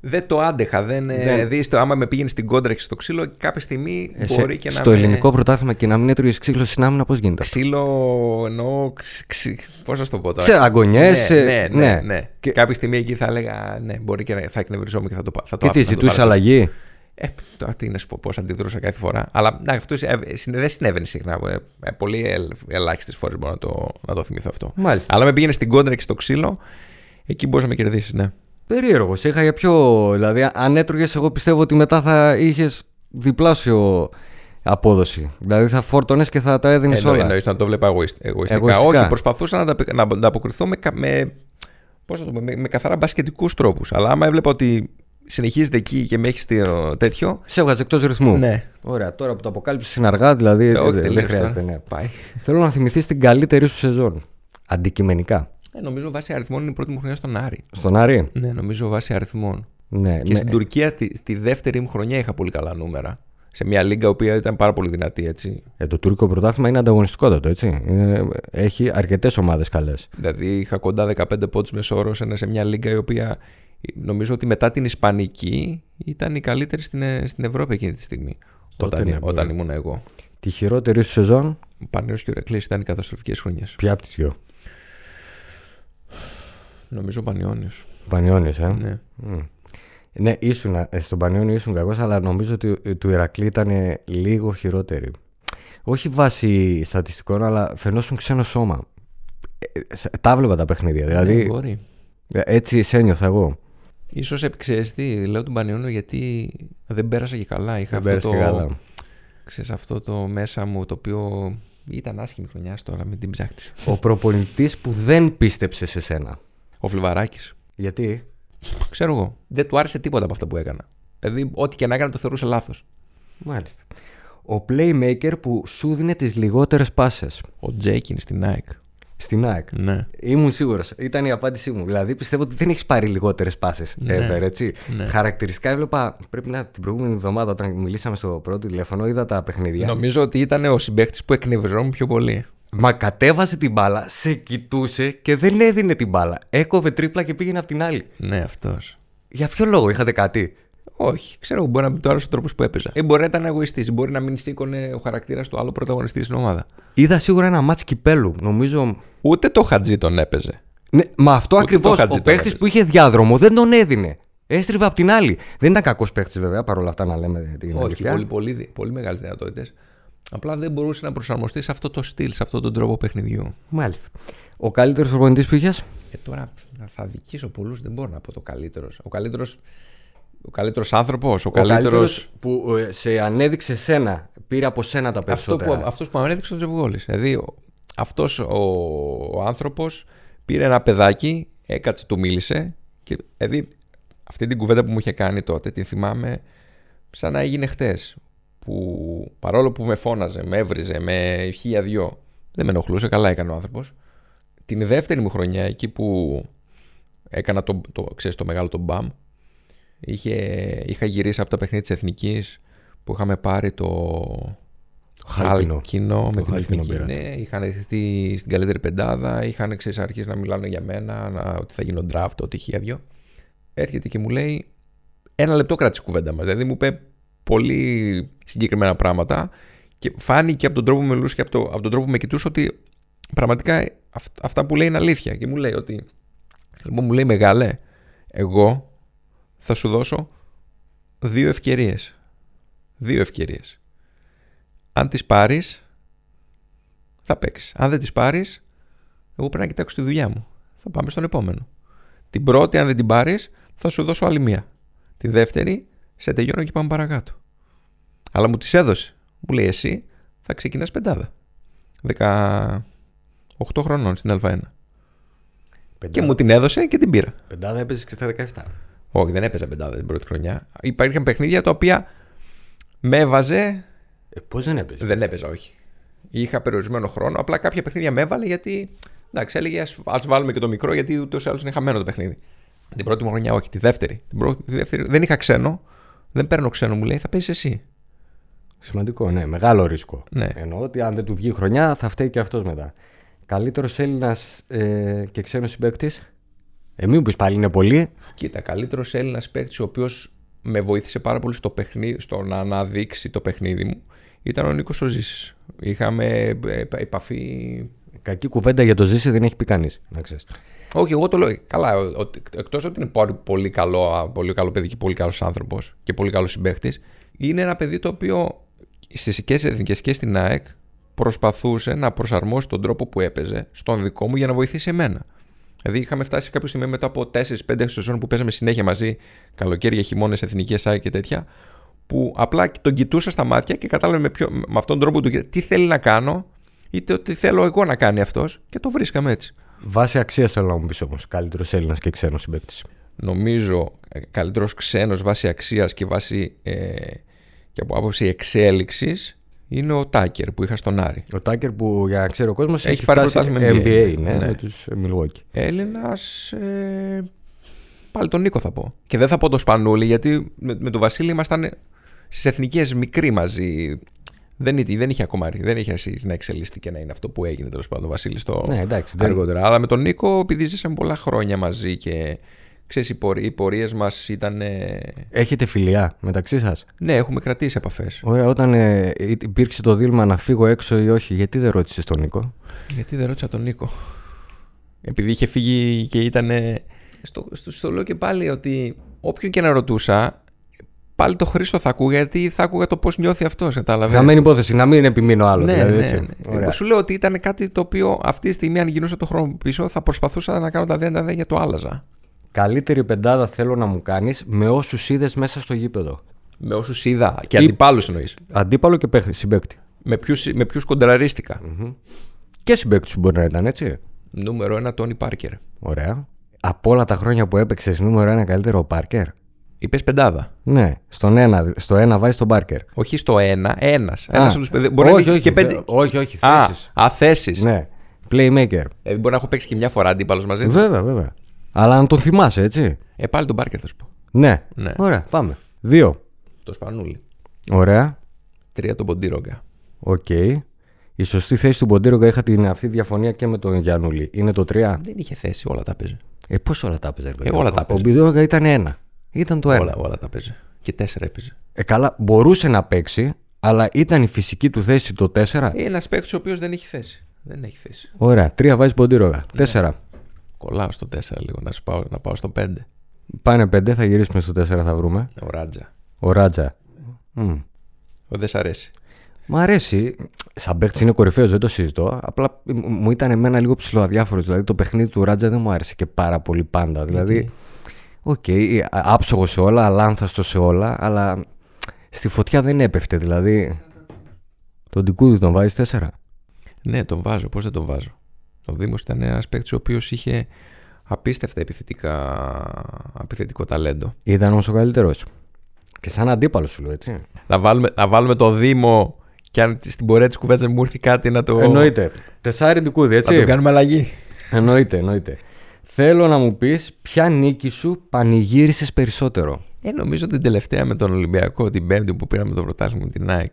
Δεν το άντεχα. Δεν, ε, δεν... Δηλαδή, στο, άμα με πήγαινε στην κόντρα και στο ξύλο, κάποια στιγμή Εσέ, μπορεί και να. Στο με... ελληνικό πρωτάθλημα και να μην έτρωγες ξύλο στην άμυνα, πώς γίνεται. Ξύλο εννοώ. Ξύ... Πώς να το πω τώρα; Σε αγωνιές. Ναι, ναι, ναι, ναι. ναι. Και... Κάποια στιγμή εκεί θα έλεγα ναι, μπορεί και θα εκνευριζόμουν και θα το, θα το Και τι, ζητούσες αλλαγή; Ε, τώρα τι να σου πω, πώς αντιδρούσα κάθε φορά. Αλλά να, αυτό δεν συνέβαινε συχνά. Ε, ε, πολύ ελάχιστες φορές μπορώ να το, να το θυμηθώ αυτό. Μάλιστα. Αλλά με πήγαινε στην κόντρα και στο ξύλο, εκεί μπορούσε να με κερδίσεις, ναι. Περίεργο. Είχα για πιο. Δηλαδή, αν έτρωγες, εγώ πιστεύω ότι μετά θα είχες διπλάσιο απόδοση. Δηλαδή θα φόρτωνες και θα τα έδινες όλα. Εννοείς να το βλέπα εγωιστικά. εγωιστικά. Όχι, προσπαθούσα να, να, να αποκριθώ με, με, πώς το, με, με καθαρά μπασκετικούς τρόπους. Αλλά άμα έβλεπα ότι συνεχίζεται εκεί και με έχεις τέτοιο. Σε έβγαζε εκτός ρυθμού. Ναι. Ωραία, τώρα που το αποκάλυψες είναι αργά, δηλαδή Ε, όχι, δεν- δεν τελείωσε χρειάζεται. τώρα. Ναι. Πάει. Θέλω να θυμηθείς την καλύτερη σου σεζόν. Αντικειμενικά. Ε, νομίζω βάσει αριθμών είναι η πρώτη μου χρονιά στον Άρη. Στον Άρη; Ναι, νομίζω βάσει αριθμών. Ναι, Και με- στην Τουρκία τη, στη δεύτερη μου χρονιά είχα πολύ καλά νούμερα. Σε μια λίγα η οποία ήταν πάρα πολύ δυνατή έτσι. ε, το τουρκικό πρωτάθλημα είναι ανταγωνιστικότατο, έτσι. Είναι- έχει αρκετές ομάδες καλές. Δηλαδή είχα κοντά 15 πόντους μεσόωρο σε, σε μια λίγα η οποία νομίζω ότι μετά την Ισπανική ήταν η καλύτερη στην, Ε- στην Ευρώπη εκείνη τη στιγμή. Τότε όταν, ναι, όταν μπορεί. ήμουν εγώ. Τη χειρότερη σου σεζόν, Ο Πανέρος και ο Ρεκλής ήταν οι καταστροφικές χρονιές. ποια από τις δύο. Νομίζω ο Πανιόνιος. Πανιόνιο, ε; Ναι. Μμ. Ναι, ήσουν, ε, στον Πανιόνιο ήσουν κακός, αλλά νομίζω ότι ε, του Ηρακλή ήταν λίγο χειρότερη. Όχι βάσει στατιστικών, αλλά φαινόσουν ξένο σώμα. Ε, ε, σε- τα βλέπα τα παιχνίδια. Ναι, Δηλαδή, μπορεί. ε, έτσι σε ένιωθα εγώ. Ίσως επεξεργαστεί, λέω τον Πανιόνιο γιατί δεν πέρασα και καλά. Είχα Δεν αυτό πέρασε το, και καλά. Ξέρεις, αυτό το μέσα μου το οποίο ήταν άσχημη χρονιά τώρα με την ψάχνεις. Ο προπονητής που δεν πίστεψε σε σένα. Ο Φλιβαράκης. Γιατί; Ξέρω εγώ. Δεν του άρεσε τίποτα από αυτά που έκανα. Δηλαδή, ό,τι και να έκανα το θεωρούσε λάθος. Μάλιστα. Ο playmaker που σου δίνει τις λιγότερες πάσες. Ο Τζέικιν στην ΑΕΚ. Στην ΑΕΚ. Ναι. Ήμουν σίγουρος. Ήταν η απάντησή μου. Δηλαδή πιστεύω ότι δεν έχεις πάρει λιγότερες πάσες. Ναι. Ever, έτσι. Ναι. Χαρακτηριστικά έβλεπα. Πρέπει να την προηγούμενη εβδομάδα όταν μιλήσαμε στο πρώτο τηλέφωνο, είδα τα παιχνίδια. Νομίζω ότι ήταν ο συμπαίχτη που εκνευριζόμουν πιο πολύ. Μα κατέβασε την μπάλα, σε κοιτούσε και δεν έδινε την μπάλα. Έκοβε τρίπλα και πήγαινε από την άλλη. Ναι, αυτός. Για ποιο λόγο είχατε κάτι; Όχι, ξέρω, μπορεί να μην του άρεσε ο τρόπος που έπαιζα. Ή μπορεί να ήταν εγωιστής, μπορεί να μην σήκωνε ο χαρακτήρας του άλλου πρωταγωνιστή στην ομάδα. Είδα σίγουρα ένα μάτς κυπέλου. Νομίζω. Ούτε το Χατζή τον έπαιζε. Ναι, μα αυτό Ούτε ακριβώς. το Χατζη Ο το παίχτης έδινε. που είχε διάδρομο δεν τον έδινε. Έστριβε από την άλλη. Δεν ήταν κακός παίχτης βέβαια, παρόλα αυτά να λέμε την Όχι, αλήθεια. πολύ, πολύ, πολύ μεγάλες δυνατότητες. Απλά δεν μπορούσε να προσαρμοστεί σε αυτό το στυλ, σε αυτόν τον τρόπο παιχνιδιού. Μάλιστα. Ο καλύτερος προπονητής που είχες; Ε, τώρα θα- θα δικήσω πολλούς, δεν μπορώ να πω το καλύτερος. Ο καλύτερος ο καλύτερος άνθρωπος, ο, Ο καλύτερος. καλύτερος που ε, σε ανέδειξε σένα. Πήρε από σένα τα Αυτό περισσότερα. που, αυτός που μου έδειξε τον Τζεβγόλης. Δηλαδή, ο- αυτός ο, ο άνθρωπος πήρε ένα παιδάκι, έκατσε, του μίλησε και δηλαδή αυτή την κουβέντα που μου είχε κάνει τότε την θυμάμαι σαν να έγινε χτες που παρόλο που με φώναζε, με έβριζε, με χίλια δυο δεν με ενοχλούσε, καλά έκανε ο άνθρωπος την δεύτερη μου χρονιά εκεί που έκανα το, το, ξέρεις, το μεγάλο το μπαμ είχε, είχα γυρίσει από το παιχνίδι της Εθνικής που είχαμε πάρει το Χάλκινο. Χάλκινο με Το την Χάλκινο εθνική. πήρατε. Ναι, είχαν έρθει στην καλύτερη πεντάδα, είχαν ξέρεις, αρχίσει να μιλάνε για μένα, να, ότι θα γίνω draft, ότι χίλια δυο. Έρχεται και μου λέει, ένα λεπτό κράτησε η κουβέντα μας. Δηλαδή μου είπε πολύ συγκεκριμένα πράγματα και φάνηκε από τον τρόπο που μιλούσε και από, το, από τον τρόπο που με κοιτούσε ότι πραγματικά αυ- αυτά που λέει είναι αλήθεια. Και μου λέει ότι, λοιπόν, μου λέει μεγάλε, εγώ θα σου δώσω δύο ευκαιρίες. Δύο ευκαιρίες. Αν τις πάρεις, θα παίξεις. Αν δεν τις πάρεις, εγώ πρέπει να κοιτάξω τη δουλειά μου. Θα πάμε στον επόμενο. Την πρώτη, αν δεν την πάρεις, θα σου δώσω άλλη μία. Τη δεύτερη, σε τελειώνω και πάμε παρακάτω. Αλλά μου τις έδωσε. Μου λέει εσύ θα ξεκινάς πεντάδα. 18 χρονών στην Α1. Και μου την έδωσε και την πήρα. Πεντάδα έπαιζες και στα 17. Όχι, δεν έπαιζα πεντάδα την πρώτη χρονιά. Υπήρχαν παιχνίδια τα οποία με έβαζε. Ε, Πώς δεν έπαιζε; Δεν έπαιζα, όχι. Είχα περιορισμένο χρόνο. Απλά κάποια παιχνίδια με έβαλε γιατί. Εντάξει, έλεγε ας βάλουμε και το μικρό γιατί ούτως ή άλλως είναι χαμένο το παιχνίδι. Την πρώτη μου χρονιά, όχι. Τη δεύτερη. Την πρώτη, τη δεύτερη δεν είχα ξένο. Δεν παίρνω ξένο, μου λέει, θα παίζεις εσύ. Σημαντικό, ναι. Μεγάλο ρίσκο. Ναι. Εννοώ ότι αν δεν του βγει χρονιά θα φταίει και αυτός μετά. Καλύτερος Έλληνας ε, και ξένος συμπαίκτης; Ε, μην πεις πάλι είναι πολύ. Κοίτα, καλύτερος Έλληνας παίκτης, ο οποίος με βοήθησε πάρα πολύ στο, παιχνίδι, στο να αναδείξει το παιχνίδι μου, ήταν ο Νίκος Οζήσης. Είχαμε ε, επαφή. Κακή κουβέντα για το ζήσει δεν έχει πει κανείς. Να ξέρεις. Όχι, εγώ το λέω. Καλά, εκτός ότι είναι πολύ, πολύ, καλό, πολύ καλό παιδί και πολύ καλός άνθρωπος και πολύ καλός συμπαίχτη, είναι ένα παιδί το οποίο στις και εθνικές και στην ΑΕΚ προσπαθούσε να προσαρμόσει τον τρόπο που έπαιζε στον δικό μου για να βοηθήσει εμένα. Δηλαδή, είχαμε φτάσει σε κάποια στιγμή μετά από 4-5 σεζόν που παίζαμε συνέχεια μαζί, καλοκαίρια, χειμώνες, εθνικές ΑΕΚ και τέτοια, που απλά τον κοιτούσα στα μάτια και κατάλαβε με, ποιο, με αυτόν τον τρόπο του τι θέλει να κάνω, είτε ότι θέλω εγώ να κάνει αυτός και το βρίσκαμε έτσι. Βάσει αξίας θέλω να μου πεις όμως. Καλύτερος Έλληνας και ξένος συμπαίκτη. νομίζω καλύτερος ξένος βάσει αξίας και βάσει ε, και από άποψη εξέλιξης είναι ο Τάκερ που είχα στον Άρη. Ο Τάκερ που για να ξέρει ο κόσμος έχει, Έχει πάρει φτάσει πρωτάθλημα NBA, NBA, ναι, ναι. με τους Milwaukee. Έλληνας. Ε, πάλι τον Νίκο θα πω. Και δεν θα πω το Σπανούλη γιατί με, με τον Βασίλη ήμασταν στις εθνικές μικροί μαζί. Δεν, είχε- δεν είχε ακόμα δεν είχε αρχίσει να εξελίσσεται και να είναι αυτό που έγινε τέλος πάντων ο Βασίλης στο Ναι, εντάξει. Δεν... αργότερα. Αλλά με τον Νίκο, επειδή ζήσαμε πολλά χρόνια μαζί και ξέρεις, οι, πορε, οι πορείες μας ήταν. ε, Έχετε φιλιά μεταξύ σας; Ναι, έχουμε κρατήσει επαφές. Ωραία, όταν ε, υπήρξε το δίλημα να φύγω έξω ή όχι, γιατί δεν ρώτησες τον Νίκο; Γιατί δεν ρώτησα τον Νίκο. Επειδή είχε φύγει και ήταν. Στο, στο, στο λέω και πάλι ότι όποιον και να ρωτούσα, πάλι το Χρήστο θα ακούγα γιατί θα άκουγα το πώς νιώθει αυτός. Κατάλαβες. Χαμένη υπόθεση, να μην επιμείνω άλλο. Ναι, δηλαδή, ναι, έτσι. ναι. Ωραία. Εγώ σου λέω ότι ήταν κάτι το οποίο αυτή τη στιγμή, αν γινούσα το χρόνο πίσω, θα προσπαθούσα να κάνω τα δέντα δεν για το άλλαζα. Καλύτερη πεντάδα θέλω να μου κάνεις με όσους είδες μέσα στο γήπεδο. Με όσους είδα και Τι- αντιπάλους εννοείς. Αντίπαλο και παίχτη, συμπέκτη. Με ποιου με ποιους κοντραρίστηκα. Και συμπέκτη σου μπορεί να ήταν, έτσι. Νούμερο ένα, Τόνι Πάρκερ. Ωραία. Από όλα τα χρόνια που έπαιξες νούμερο ένα καλύτερο ο Πάρκερ; Είπες πεντάδα. Ναι, στον ένα, στο ένα βάζεις τον Πάρκερ. Όχι στο ένα, ένας. Α, Ένας από τους παιδί. Μπορεί να όχι, είναι όχι, και πέντε. θε- όχι, όχι, Α, θέσεις. α θέσεις. Ναι, playmaker. Ε, μπορεί να έχω παίξει και μια φορά αντίπαλος μαζί του. Βέβαια, βέβαια. Αλλά να τον θυμάσαι, έτσι. Ε, πάλι τον Πάρκερ θα σου πω. Ναι. Ναι. Ωραία, πάμε. Δύο. Το Σπανούλι. Ωραία. Τρία τον Ποντίρογκα. Οκ. Η σωστή θέση του Μποντίρογκα είχα την, αυτή τη διαφωνία και με τον Γιάννουλη. Είναι το 3. Δεν είχε θέση, όλα τα παίζει. Ε, πώς όλα τα έπαιζε, ρε παιδί. όλα τα Ο έπαιζε. Μποντίρογκα ήταν ένα. Ήταν το ένα. Όλα, όλα τα παίζει. Και τέσσερα έπαιζε. Ε, καλά, μπορούσε να παίξει, αλλά ήταν η φυσική του θέση το 4. Ένας παίκτης ο οποίος δεν έχει θέση. Δεν έχει θέση. Ωραία. Τρία βάζει Μποντίρογκα. Ναι. Τέσσερα. Κολλάω στο 4 λίγο, να, σου πάω, να πάω στο 5. Πάνε πέντε, θα γυρίσουμε στο 4, θα βρούμε. Ο Ράτζα. Ο Ράτζα. Μμ. Ο δεν σ' αρέσει. Μ' αρέσει. Σαν παίκτης είναι κορυφαίος, δεν το συζητώ. Απλά μ- μου ήταν εμένα λίγο ψιλοαδιάφορος. Δηλαδή το παιχνίδι του Ράτζα δεν μου άρεσε και πάρα πολύ πάντα. Δηλαδή, οκ, okay, άψογο σε όλα, αλάνθαστο σε όλα, αλλά στη φωτιά δεν έπεφτε. Δηλαδή, τον Τικούδη τον βάζεις 4. Ναι, τον βάζω. Πώς δεν τον βάζω; Ο Δήμος ήταν ένας παίκτης ο οποίος είχε απίστευτα επιθετικά, επιθετικό ταλέντο. Ήταν όμως ο καλύτερος. Και σαν αντίπαλο σου λέω έτσι. Να βάλουμε, να βάλουμε το Δήμο και αν στην πορεία της κουβέντας μου ήρθε κάτι να το. Εννοείται. Τεσάρι Τικούδη, Να τον έτσι. κάνουμε αλλαγή. Εννοείται, εννοείται. Θέλω να μου πεις ποια νίκη σου πανηγύρισες περισσότερο. Ε, νομίζω την τελευταία με τον Ολυμπιακό, την Πέμπτη που πήραμε το πρωτάθλημα με την ΑΕΚ.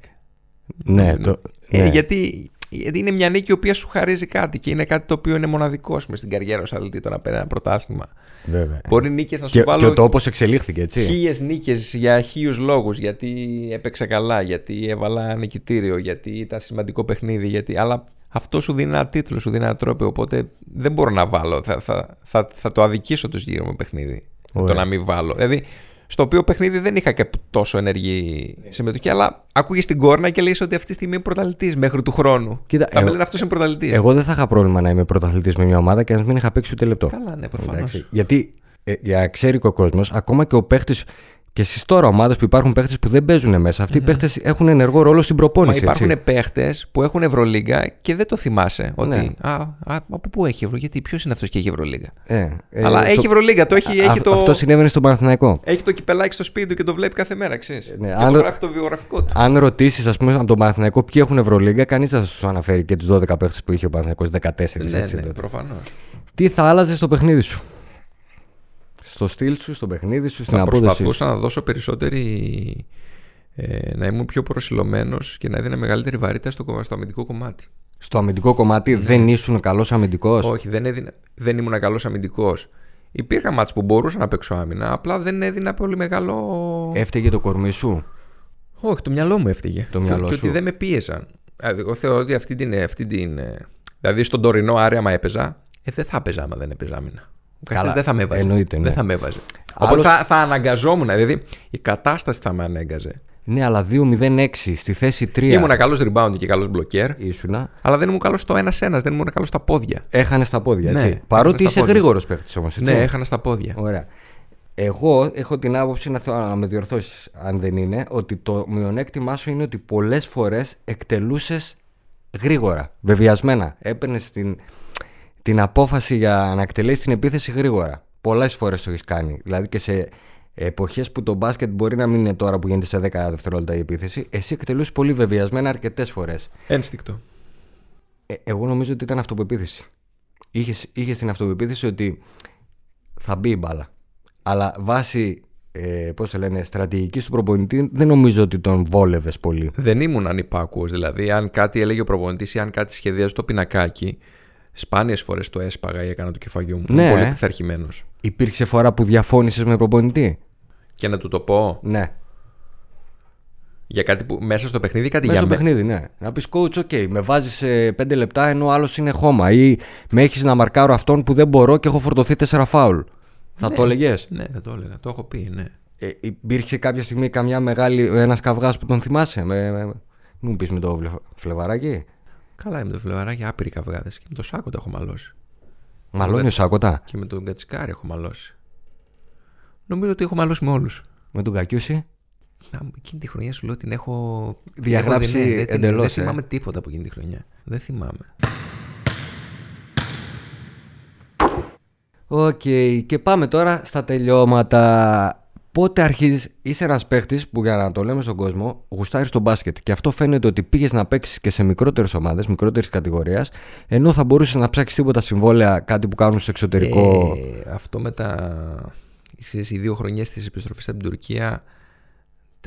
Ναι, το, Ε, ναι. γιατί, γιατί είναι μια νίκη η οποία σου χαρίζει κάτι και είναι κάτι το οποίο είναι μοναδικό ας πούμε, στην καριέρα σου αθλητή το να παίρνει ένα πρωτάθλημα. Βέβαια. Μπορεί νίκες να σου Και, και βάλω ο τόπος εξελίχθηκε, έτσι. χίλιες νίκες για χίλιους λόγους. Γιατί έπαιξα καλά, γιατί έβαλα νικητήριο, γιατί ήταν σημαντικό παιχνίδι. Γιατί... Αλλά αυτό σου δίνει ένα τίτλο, σου δίνει ένα τρόπο. Οπότε δεν μπορώ να βάλω. Θα, θα, θα, θα το αδικήσω το γύρω με παιχνίδι. Ωραία. Το να μην βάλω. Δηλαδή, στο οποίο παιχνίδι δεν είχα και τόσο ενεργή συμμετοχή, αλλά ακούγε την κόρνα και λέει ότι αυτή τη στιγμή είναι πρωταθλητής μέχρι του χρόνου. Κοίτα, θα με εγώ- λένε αυτός είναι πρωταθλητής. Εγώ δεν θα είχα πρόβλημα να είμαι πρωταθλητής με μια ομάδα και να μην είχα παίξει ούτε λεπτό. Καλά, ναι, προφανώς. Εντάξει. Γιατί ε, για να ξέρει και ο κόσμος, ακόμα και ο παίχτης. Και εσείς τώρα ομάδες που υπάρχουν παίχτες που δεν παίζουν μέσα, αυτοί οι παίχτες έχουν ενεργό ρόλο στην Μα προπόνηση. υπάρχουν έτσι. παίχτες που έχουν Ευρωλίγκα και δεν το θυμάσαι. Ότι. Ναι. Α, α, από πού έχει Ευρωλίγκα, γιατί ποιος είναι αυτός και έχει Ευρωλίγκα; Ε, ε, Αλλά στο- έχει Ευρωλίγκα, το έχει, Α- έχει, το, Αυτό συνέβαινε στον Παναθηναϊκό. έχει το κυπελάκι στο σπίτι του και το βλέπει κάθε μέρα, ξέρεις. ναι, και αν- το γράφει το βιογραφικό του. Αν ρωτήσεις, ας πούμε, από τον Παναθηναϊκό ποιοι έχουν Ευρωλίγκα, κανείς δεν θα σου αναφέρει και τους 12 παίχτες που είχε ο Παναθηναϊκός 14. ναι, έτσι, ναι, τότε. προφανώς. Τι θα άλλαζε στο παιχνίδι σου; Στο στυλ σου, στο παιχνίδι σου, στην Θα απόδοσή σου. προσπαθούσα να δώσω περισσότερη. Ε, να ήμουν πιο προσιλωμένος και να έδινα μεγαλύτερη βαρύτητα στο, στο αμυντικό κομμάτι. Στο αμυντικό κομμάτι δεν ήσουν καλός αμυντικός; Ναι. Όχι, δεν, έδινα, δεν ήμουν καλός αμυντικός. Υπήρχαν μάτς που μπορούσα να παίξω άμυνα, απλά δεν έδινα πολύ μεγάλο. Έφταιγε το κορμί σου; Όχι, το μυαλό μου έφυγε. Το μυαλό και, σου. και ότι δεν με πίεζαν. Δηλαδή, Εγώ θεωρώ ότι αυτή την. Αυτή την ε, δηλαδή στον τωρινό Άρη, άμα έπαιζα, ε, δεν θα έπαιζα άμα δεν έπαιζα άμυνα. Ο Καλά, Καστέλ δεν θα με έβαζε. εννοείται, ναι. Δεν θα με έβαζε. Άλλος- Οπότε θα, θα αναγκαζόμουν. Δηλαδή η κατάσταση θα με ανέγκαζε. Ναι, αλλά 2-0-6 στη θέση 3. Ήμουν καλός rebound και καλός blocker, Ήσουνα. αλλά δεν ήμουν καλός στο ένα-ένα, δεν ήμουν καλός στα πόδια. Έχανε τα πόδια, έτσι. Ναι, Παρότι έχανε είσαι στα πόδια. γρήγορος παίχτης όμως. Ναι, έχανα στα πόδια. Ωραία. Εγώ έχω την άποψη να, θέλω να με διορθώσεις, αν δεν είναι, ότι το μειονέκτημά σου είναι ότι πολλές φορές εκτελούσες γρήγορα, βεβαιασμένα. Έπαιρνες την, την απόφαση για να εκτελέσει την επίθεση γρήγορα. πολλές φορές το έχεις κάνει. Δηλαδή και σε εποχές που το μπάσκετ μπορεί να μην είναι τώρα που γίνεται σε 10 δευτερόλεπτα η επίθεση, εσύ εκτελούσες πολύ βεβαιασμένα αρκετές φορές. Ένστικτο. Ε, εγώ νομίζω ότι ήταν αυτοπεποίθηση. Είχες την αυτοπεποίθηση ότι θα μπει η μπάλα. Αλλά βάσει ε, πώς το λένε, στρατηγικής του προπονητή, δεν νομίζω ότι τον βόλευες πολύ. Δεν ήμουν ανυπάκουος. Δηλαδή, αν κάτι έλεγε ο προπονητής ή αν κάτι σχεδίαζε το πινακάκι, σπάνιες φορές το έσπαγα ή έκανα το κεφαγιό μου. Ναι. πολύ πειθαρχημένος. Υπήρξε φορά που διαφώνησες με προπονητή; Και να του το πω. Ναι. Για κάτι που μέσα στο παιχνίδι, κάτι μέσα για στο παιχνίδι, ναι. Να πεις coach, OK, με βάζεις σε 5 λεπτά ενώ άλλος είναι χώμα. Ή με έχεις να μαρκάρω αυτόν που δεν μπορώ και έχω φορτωθεί 4 φάουλ. Θα ναι, το έλεγες; Ναι, θα το έλεγα. Το έχω πει, ναι. Ε, υπήρξε κάποια στιγμή καμιά μεγάλη. Ένας καυγάς που τον θυμάσαι; Με, με, μου πεις με το φλεβαράκι. Καλά, με το φλεβαράκι άπειροι καυγάδες. Και με το Σάκοτα έχω μαλώσει. Μαλώνει ο Σάκοτα. Και με τον Κατσικάρι έχω μαλώσει. Νομίζω ότι έχω μαλώσει με όλους. Με τον Κακιούση. Εκείνη τη χρονιά σου λέω την έχω διαγράψει εντελώς. Δεν ε. θυμάμαι τίποτα από εκείνη τη χρονιά. Δεν θυμάμαι. Οκ, okay. και πάμε τώρα στα τελειώματα. Πότε αρχίζεις, είσαι ένας παίχτης που για να το λέμε στον κόσμο, γουστάρεις το μπάσκετ. Και αυτό φαίνεται ότι πήγες να παίξεις και σε μικρότερες ομάδες, μικρότερης κατηγορίας, ενώ θα μπορούσες να ψάξεις τίποτα συμβόλαια, κάτι που κάνουν στο εξωτερικό. Ε, αυτό με τα. οι δύο χρονιές της επιστροφής από την Τουρκία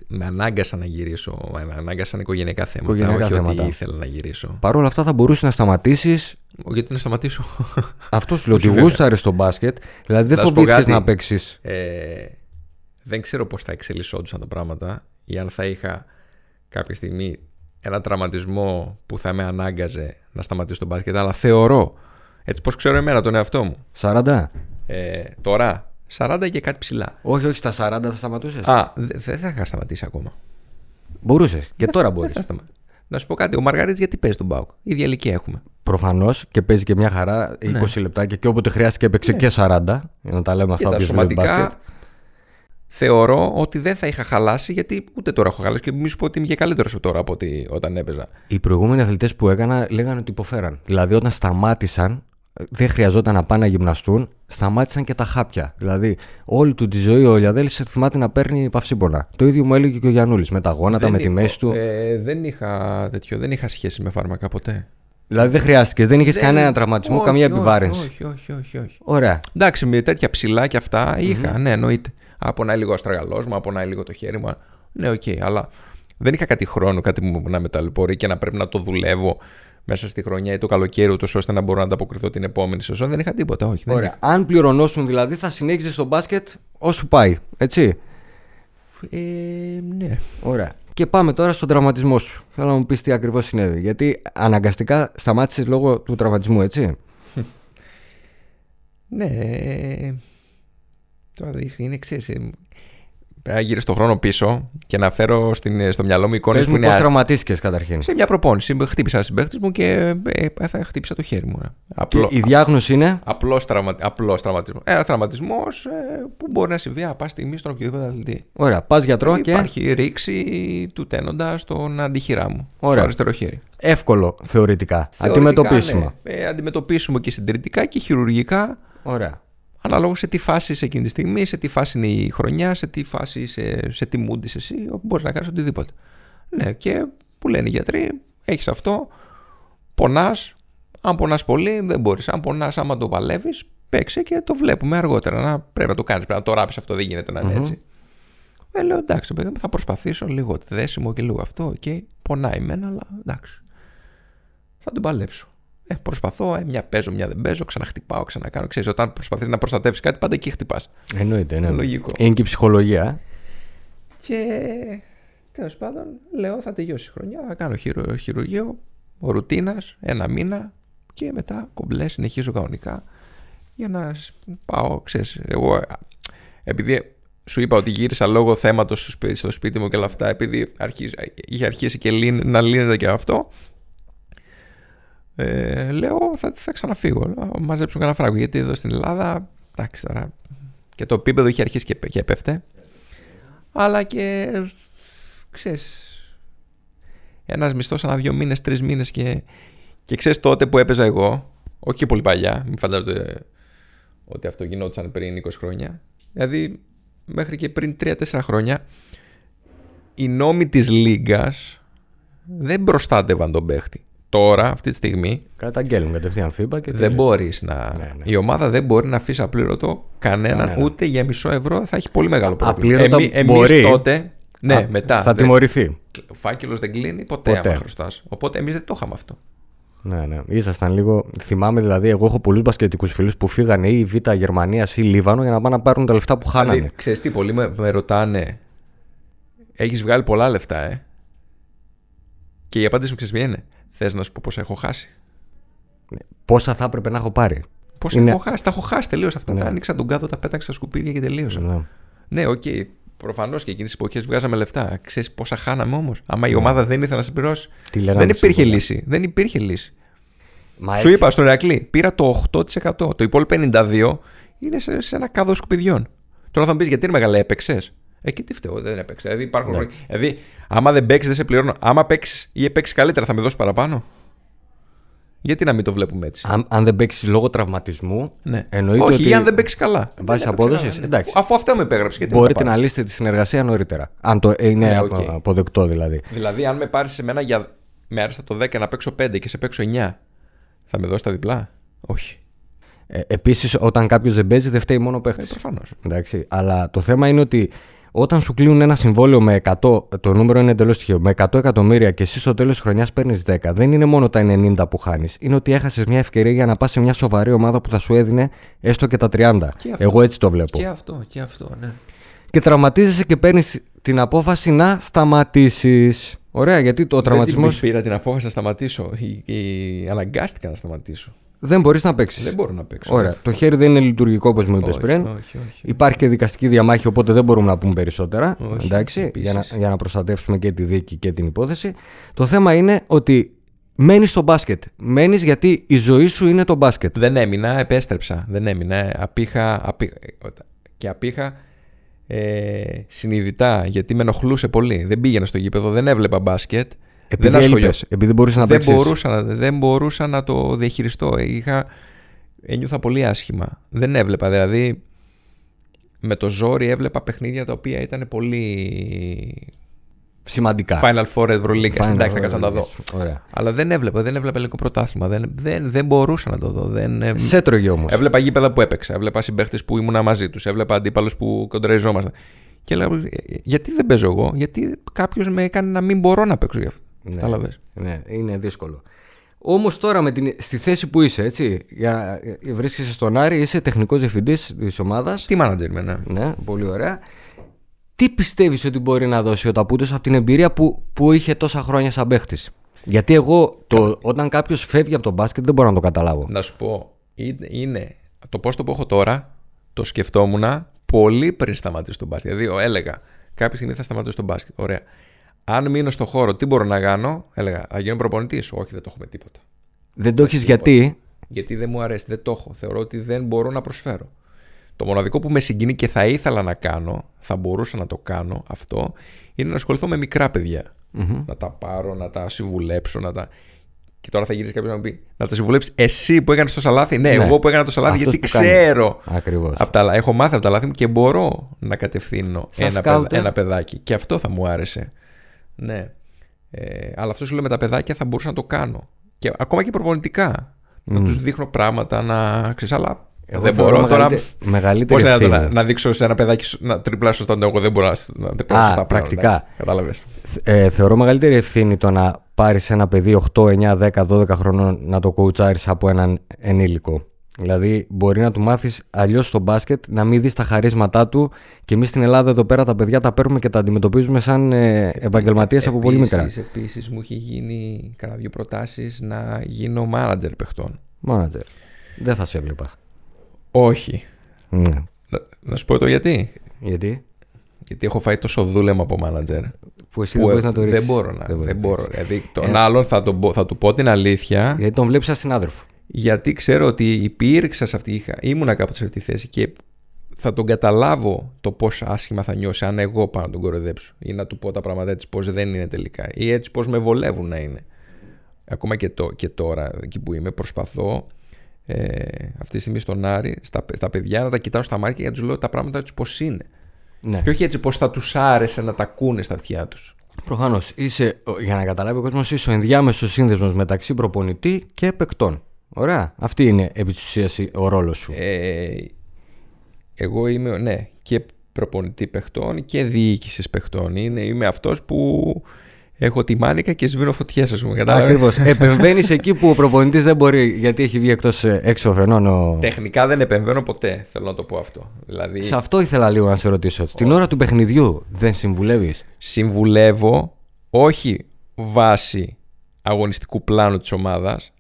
με ανάγκασαν να γυρίσω. Με ανάγκασαν οικογενειακά θέματα. Οικογενειακά όχι θέματα. ότι ήθελα να γυρίσω. Παρ' όλα αυτά θα μπορούσες να σταματήσεις. Γιατί να σταματήσω; Αυτό σου λέω ότι γούσταρες στο μπάσκετ. Δηλαδή δεν φοβήθηκες να παίξεις. Ε, δεν ξέρω πώς θα εξελισσόντουσαν τα πράγματα ή αν θα είχα κάποια στιγμή ένα τραυματισμό που θα με ανάγκαζε να σταματήσω το μπάσκετ. Αλλά θεωρώ, έτσι πώς ξέρω εμένα τον εαυτό μου. 40. Ε, τώρα 40 και κάτι ψηλά. Όχι, όχι, στα 40 θα σταματούσες. Α, δεν θα είχα σταματήσει ακόμα. Μπορούσες. Και τώρα μπορείς. Να σου πω κάτι, ο Μαργαρίτης γιατί παίζει τον Μπάουκ; Η ίδια ηλικία έχουμε. Προφανώς και παίζει και μια χαρά 20 ναι. λεπτά και όποτε χρειάστηκε έπαιξε ναι. και 40. Για να τα λέμε αυτά που σωματικά, Θεωρώ ότι δεν θα είχα χαλάσει γιατί ούτε τώρα έχω χαλάσει και μη σου πω ότι είμαι και καλύτερος τώρα από ότι όταν έπαιζα. Οι προηγούμενοι αθλητές που έκανα λέγανε ότι υποφέραν. Δηλαδή όταν σταμάτησαν δεν χρειαζόταν να πάνε να γυμναστούν, σταμάτησαν και τα χάπια. Δηλαδή, όλη του τη ζωή ο Λιαδέλης θυμάται να παίρνει παυσίπονα. Το ίδιο μου έλεγε και ο Γιανούλης. Με τα γόνατα, με τη μέση του. Ε, δεν, είχα τέτοιο, δεν είχα σχέση με φάρμακα ποτέ. Δηλαδή δεν χρειάστηκε, δεν είχες κανένα τραυματισμό, όχι, καμία επιβάρυνση. Όχι, όχι, όχι, όχι. Ωραία. Εντάξει, με τέτοια ψιλά και αυτά είχα, ναι, εννοείται. Πονά λίγο αστράγαλός μου, πονά λίγο το χέρι μου. Ναι, οκ, okay, αλλά δεν είχα κάτι χρόνιο, κάτι μου να με ταλαιπωρεί και να πρέπει να το δουλεύω μέσα στη χρονιά ή το καλοκαίρι, ούτως ώστε να μπορώ να ανταποκριθώ την επόμενη σεζόν. Δεν είχα τίποτα, όχι. Ωραία. Είχα. Αν πληρωνόσουν δηλαδή, θα συνέχιζες στο μπάσκετ όσο πάει, έτσι; Ε, ναι. Ωραία. Και πάμε τώρα στον τραυματισμό σου. Θέλω να μου πεις τι ακριβώς συνέβη. Γιατί αναγκαστικά σταμάτησες λόγω του τραυματισμού, έτσι; ναι. Τώρα είναι ξέρεις. Πρέπει να γυρίσω στον χρόνο πίσω και να φέρω στην, στο μυαλό μου εικόνες που είναι. Πώς τραυματίστηκες καταρχήν. Σε μια προπόνηση. Χτύπησα ένα συμπαίχτη μου και ε, θα χτύπησα το χέρι μου. Απλό, και η διάγνωση είναι; Απλός τραυμα, τραυματισμός. Ένα τραυματισμός ε, που μπορεί να συμβεί από στιγμή στον οποιοδήποτε αθλητή. Ωραία. Πας γιατρό και. Υπάρχει ρήξη του τένοντα στον αντιχειρά μου. Ωραία. Στο αριστερό χέρι. Εύκολο θεωρητικά. θεωρητικά αντιμετωπίσιμο. Ναι. Ε, αντιμετωπίσιμο και συντηρητικά και χειρουργικά. Ωραία. Αναλόγω σε τι φάση είσαι εκείνη τη στιγμή, σε τι φάση είναι η χρονιά, σε τι φάση είσαι, σε τι μούντι εσύ, όπου μπορείς να κάνεις οτιδήποτε. Ναι, και που λένε οι γιατροί, έχεις αυτό, πονάς. Αν πονάς πολύ, δεν μπορείς. Αν πονάς, άμα το παλεύεις, παίξε και το βλέπουμε αργότερα. Να, πρέπει να το κάνεις, πρέπει να το ράψεις αυτό, δεν γίνεται να ειναι έτσι. Ε, λέω εντάξει, παιδί μου, θα προσπαθήσω λίγο δέσιμο και λίγο αυτό. Και πονάει εμένα, αλλά εντάξει. Θα τον παλέψω. Ε, προσπαθώ, ε, μια παίζω, μια δεν παίζω, ξαναχτυπάω, ξανακάνω. Ξέρεις, όταν προσπαθείς να προστατεύσεις κάτι, πάντα εκεί χτυπάς. Εννοείται, ναι. Λογικό. Είναι και η ψυχολογία. Ε. Και τέλος πάντων, λέω θα τελειώσει η χρονιά, θα κάνω χειρο, χειρουργείο, ρουτίνας, ένα μήνα και μετά κομπλέ, συνεχίζω κανονικά για να πάω, ξέρεις, εγώ επειδή σου είπα ότι γύρισα λόγω θέματος στο σπίτι, στο σπίτι μου και όλα αυτά, επειδή είχε αρχίσει και να λύνεται και αυτό, ε, λέω θα, θα ξαναφύγω. Να μαζέψω κανένα φράγκο. Γιατί εδώ στην Ελλάδα, εντάξει τώρα, και το επίπεδο είχε αρχίσει και, και έπεφτε. Αλλά και ξέρεις, ένας μισθός ανά δύο μήνες, τρεις μήνες και, και ξέρεις τότε που έπαιζα εγώ, όχι και πολύ παλιά, μην φαντάζομαι ότι αυτό γινόταν πριν 20 χρόνια. Δηλαδή, μέχρι και πριν 3-4 χρόνια, οι νόμοι της Λίγκας δεν προστάτευαν τον παίχτη. Τώρα, αυτή τη στιγμή, Καταγγέλνουν κατευθείαν FIBA και δεν τελείωσε. μπορείς να... Ναι, ναι. Η ομάδα δεν μπορεί να αφήσει απλήρωτο κανέναν, Κανέναν. ούτε για μισό ευρώ θα έχει πολύ μεγάλο πρόβλημα. απλήρωτα Εμεί- εμείς μπορεί. τότε, ναι, Α, μετά, Θα δεν- τιμωρηθεί. ο φάκελος δεν κλείνει ποτέ, Ποτέ. άμα χρωστάς. Οπότε εμείς δεν το είχαμε αυτό. Ναι, ναι. Ήσασταν λίγο. Θυμάμαι δηλαδή, εγώ έχω πολλούς μπασκετικούς φίλους που φύγανε ή Β' Γερμανίας ή Λίβανο για να πάνε να πάρουν τα λεφτά που χάνανε. Δηλαδή, ξέρεις τι, πολλοί με, με ρωτάνε, έχεις βγάλει πολλά λεφτά, ε; Και η απάντηση μου ξέρεις ποια είναι; Θες να σου πω πόσα έχω χάσει; Πόσα θα έπρεπε να έχω πάρει. Πόσα Είναι- έχω χάσει; Τα έχω χάσει τελείως αυτά. Ναι. Τα άνοιξα τον κάδο, τα πέταξα στα σκουπίδια και τελείωσα. Ναι. Ναι, οκ. Προφανώς και εκείνες τις εποχές βγάζαμε λεφτά. Ξέρεις πόσα χάναμε όμως; Άμα η ομάδα δεν ήθελε να σε πληρώσει. Τι λέγανε Δεν στην υπήρχε Ελλάδα. λύση. Δεν υπήρχε λύση. Μα Σου είπα στον Ηρακλή, πήρα το 8%. Το υπόλοιπο 52% είναι σε, σε ένα κάδο σκουπιδιών. Τώρα θα μου πεις γιατί είναι μεγάλα, έπαιξες; Εκεί τι φταίω, δεν έπαιξε. Δηλαδή, υπάρχουν... Ναι. δηλαδή άμα δεν παίξεις, δεν σε πληρώνω. Άμα παίξεις ή παίξεις καλύτερα, θα με δώσεις παραπάνω; Γιατί να μην το βλέπουμε έτσι; Αν, αν δεν παίξεις λόγω τραυματισμού, ναι. εννοείται Όχι, ότι ή αν δεν παίξεις καλά. βάσει Δεν έπαιξε απόδοσης. καλά, ναι. Εντάξει. Αφού αυτά με υπέγραψε, γιατί να μπορείτε τα να λύσετε τη συνεργασία νωρίτερα. Αν το είναι Ναι, απο- οκ. αποδεκτό δηλαδή. Δηλαδή, αν με πάρεις σε μένα για. Με άρεσε το 10 να παίξω 5 και σε παίξω 9, θα με δώσεις τα διπλά; Όχι. Ε, Επίσης, όταν κάποιος δεν παίζει, δεν φταίει μόνο ο Ε, παίχτης. Προφανώς. Εντάξει. Αλλά το θέμα είναι ότι όταν σου κλείνουν ένα συμβόλαιο με 100, το νούμερο είναι εντελώς τυχαίο, με 100 εκατομμύρια και εσύ στο τέλος της χρονιάς παίρνεις 10, δεν είναι μόνο τα 90 που χάνεις. Είναι ότι έχασες μια ευκαιρία για να πας σε μια σοβαρή ομάδα που θα σου έδινε έστω και τα 30. Και αυτό. Εγώ έτσι το βλέπω. Και αυτό, και αυτό, ναι. Και τραυματίζεσαι και παίρνεις την απόφαση να σταματήσεις. Ωραία, γιατί ο τραυματισμό Δεν την πήρα την απόφαση να σταματήσω. Ή, ή αναγκάστηκα να σταματήσω. Δεν μπορείς να παίξεις. Δεν μπορώ να παίξω. Ωραία. Το χέρι δεν είναι λειτουργικό όπως μου είπες όχι, πριν. όχι, όχι. Υπάρχει και δικαστική διαμάχη, οπότε δεν μπορούμε να πούμε περισσότερα. Όχι, εντάξει, επίσης. για να, για να προστατεύσουμε και τη δίκη και την υπόθεση. Το θέμα είναι ότι μένεις στο μπάσκετ. Μένεις γιατί η ζωή σου είναι το μπάσκετ. Δεν έμεινα, επέστρεψα. Δεν έμεινα. Απήχα, απή... Και απήχα ε, συνειδητά γιατί με ενοχλούσε πολύ. Δεν πήγαινα στο γήπεδο, δεν έβλεπα μπάσκετ. Επειδή δεν ασχολιό- έλειπες, επειδή μπορούσες να δεν, παίξεις. μπορούσα, να- δεν μπορούσα να το διαχειριστώ. Είχα, ένιωθα πολύ άσχημα. Δεν έβλεπα. Δηλαδή, με το ζόρι έβλεπα παιχνίδια τα οποία ήταν πολύ. Σημαντικά. Final Four Ευρωλίγκας. Final Εντάξει, θα Four κάτσω να τα δω. Ωραία. Αλλά δεν έβλεπα, δεν έβλεπα ελληνικό πρωτάθλημα. Δεν, δεν, δεν μπορούσα να το δω. Δεν, ε, Σε έτρωγε όμως. Έβλεπα γήπεδα που έπαιξα. Έβλεπα συμπαίχτες που ήμουνα μαζί τους. Έβλεπα αντίπαλους που κοντραριζόμασταν. Και λέω, «Ε, γιατί δεν παίζω εγώ, γιατί κάποιος με έκανε να μην μπορώ να παίξω γι' αυτό. Ναι. Κατάλαβες. Ναι, είναι δύσκολο. Όμως τώρα με την, στη θέση που είσαι, έτσι, για, ε, βρίσκεσαι στον Άρη, είσαι τεχνικός διευθυντής της ομάδας. Τι manager με ναι. Ναι, πολύ ωραία. Τι πιστεύεις ότι μπορεί να δώσει ο Ταπούντος από την εμπειρία που, που είχε τόσα χρόνια σαν παίχτης; Γιατί εγώ, το, όταν κάποιος φεύγει από τον μπάσκετ, δεν μπορώ να το καταλάβω. Να σου πω, είναι, είναι το πόστο που έχω τώρα, το σκεφτόμουν πολύ πριν σταματήσω τον μπάσκετ. Δηλαδή, ο- έλεγα, κάποια στιγμή θα σταματήσω τον μπάσκετ. Ωραία. Αν μείνω στο χώρο, τι μπορώ να κάνω, έλεγα, θα γίνω προπονητής. Όχι, δεν το έχω με τίποτα. Δεν το έχεις γιατί; Γιατί δεν μου αρέσει, δεν το έχω. Θεωρώ ότι δεν μπορώ να προσφέρω. Το μοναδικό που με συγκινεί και θα ήθελα να κάνω, θα μπορούσα να το κάνω αυτό, είναι να ασχοληθώ με μικρά παιδιά. Να τα πάρω, να τα συμβουλέψω, να τα. Και τώρα θα γυρίσει κάποιος να μου πει Να τα συμβουλέψεις εσύ που έκανες τόσα λάθη. Ναι, Ναι. εγώ που έκανα τόσα λάθη, Αυτός γιατί που κάνει. ξέρω. Ακριβώς. Απ' τα, λα- έχω μάθει από τα λάθη μου και μπορώ να κατευθύνω Σαν ένα, σκάουτερ. παιδα- ένα παιδάκι. Και αυτό θα μου άρεσε. Ναι. Ε, αλλά αυτό σου λέω με τα παιδάκια θα μπορούσα να το κάνω. Και ακόμα και προπονητικά. Να τους δείχνω πράγματα, να ξέρεις, αλλά Εγώ δεν θεωρώ μπορώ τώρα. μεγαλύτερη- μεγαλύτερη Πώ να, ευθύνη. να, να δείξω σε ένα παιδάκι σου- να τριπλά σωστά, εγώ δεν μπορώ να, να τριπλά Α, σωστά πρακτικά. Κατάλαβες. Ε, θεωρώ μεγαλύτερη ευθύνη το να πάρεις ένα παιδί 8, 9, 10, 12 χρονών να το κοουτσάρει από έναν ενήλικο. Δηλαδή, μπορεί να του μάθεις αλλιώς στο μπάσκετ, να μην δεις τα χαρίσματά του και εμείς στην Ελλάδα εδώ πέρα τα παιδιά τα παίρνουμε και τα αντιμετωπίζουμε σαν ε, επαγγελματίες από πολύ μικρά. Επίσης, μου είχε γίνει κανένα δύο προτάσεις να γίνω manager παιχτών. Μάνατζερ. Δεν θα σε έβλεπα. Όχι. Ναι. Να, να σου πω το γιατί. Γιατί; Γιατί έχω φάει τόσο δούλεμα από manager. Που εσύ που δεν μπορείς να το ρίξεις. δεν μπορώ να. Δεν, μπορείς να το μπορώ. ρίξεις. Δηλαδή, τον άλλον θα, τον, πω- θα του πω την αλήθεια. Γιατί τον βλέπεις σαν συνάδελφο. Γιατί ξέρω ότι υπήρξα σε αυτή, είχα, ήμουνα κάποτε σε αυτή τη θέση και θα τον καταλάβω το πόσο άσχημα θα νιώσει αν εγώ πάω να τον κοροϊδέψω ή να του πω τα πράγματα έτσι πώς δεν είναι τελικά ή έτσι πώς με βολεύουν να είναι. Ακόμα και, το, και τώρα εκεί που είμαι προσπαθώ ε, αυτή τη στιγμή στον Άρη, στα, στα παιδιά, να τα κοιτάω στα μάτια για να τους λέω τα πράγματα τους πώς είναι. Ναι. Και όχι έτσι πώς θα τους άρεσε να τα ακούνε στα αυτιά τους. Προφανώς. Είσαι, για να καταλάβει ο κόσμος, είσαι ο ενδιάμεσος σύνδεσμος μεταξύ προπονητή και παικτών. Ωραία. Αυτή είναι επί της ουσίας ο ρόλος σου. Ε, εγώ είμαι, ναι, και προπονητή παιχτών και διοίκησης παιχτών. Είναι, είμαι αυτός που έχω τη μάνικα και σβήνω φωτιέ, ας πούμε. Ακριβώς. Επεμβαίνεις εκεί που ο προπονητής δεν μπορεί, γιατί έχει βγει εκτός ε, έξω φρενών. Ο... Τεχνικά δεν επεμβαίνω ποτέ, θέλω να το πω αυτό. Δηλαδή... Σε αυτό ήθελα λίγο να σε ρωτήσω. Την ώρα του παιχνιδιού δεν συμβουλεύεις; Συμβουλεύω όχι βάσει αγωνιστικού πλάνου της ομάδας.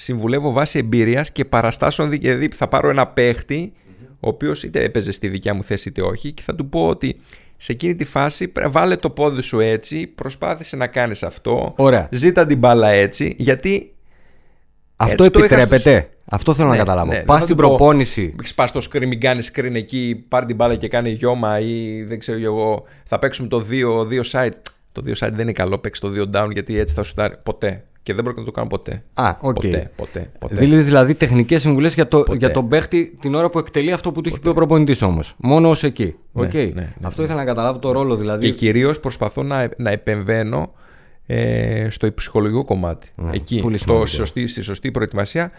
Συμβουλεύω βάσει εμπειρίας και παραστάσεων. Δηλαδή θα πάρω ένα παίχτη, ο οποίος είτε έπαιζε στη δικιά μου θέση είτε όχι, και θα του πω ότι σε εκείνη τη φάση βάλε το πόδι σου έτσι, προσπάθησε να κάνεις αυτό, Ωραία. ζήτα την μπάλα έτσι, γιατί... Αυτό έτσι το επιτρέπεται; είχα στους- Αυτό θέλω Ναι, να καταλάβω. ναι, Πας δεν θα στην του πω, προπόνηση. Σπά το screen, μην κάνεις screen εκεί, πάρει την μπάλα και κάνει γιώμα ή δεν ξέρω εγώ. Θα παίξουμε το 2, 2 side. Το 2 side δεν είναι καλό, παίξει το 2 down γιατί έτσι θα σου τάρει. Ποτέ. Και δεν πρόκειται να το κάνω ποτέ. Α, οκ. Ποτέ, ποτέ, ποτέ. Δίνει δηλαδή τεχνικές συμβουλές για, το, Ποτέ. για τον παίχτη την ώρα που εκτελεί αυτό που του έχει πει ο προπονητής όμως. Μόνο ως εκεί. Ναι, Οκ. ναι, ναι, αυτό ήθελα να καταλάβω το ρόλο δηλαδή. Και κυρίως προσπαθώ να, να επεμβαίνω ε, στο ψυχολογικό κομμάτι. Εκεί, Ναι, πολύ στο, σημαντικό. στη, σωστή, στη σωστή προετοιμασία,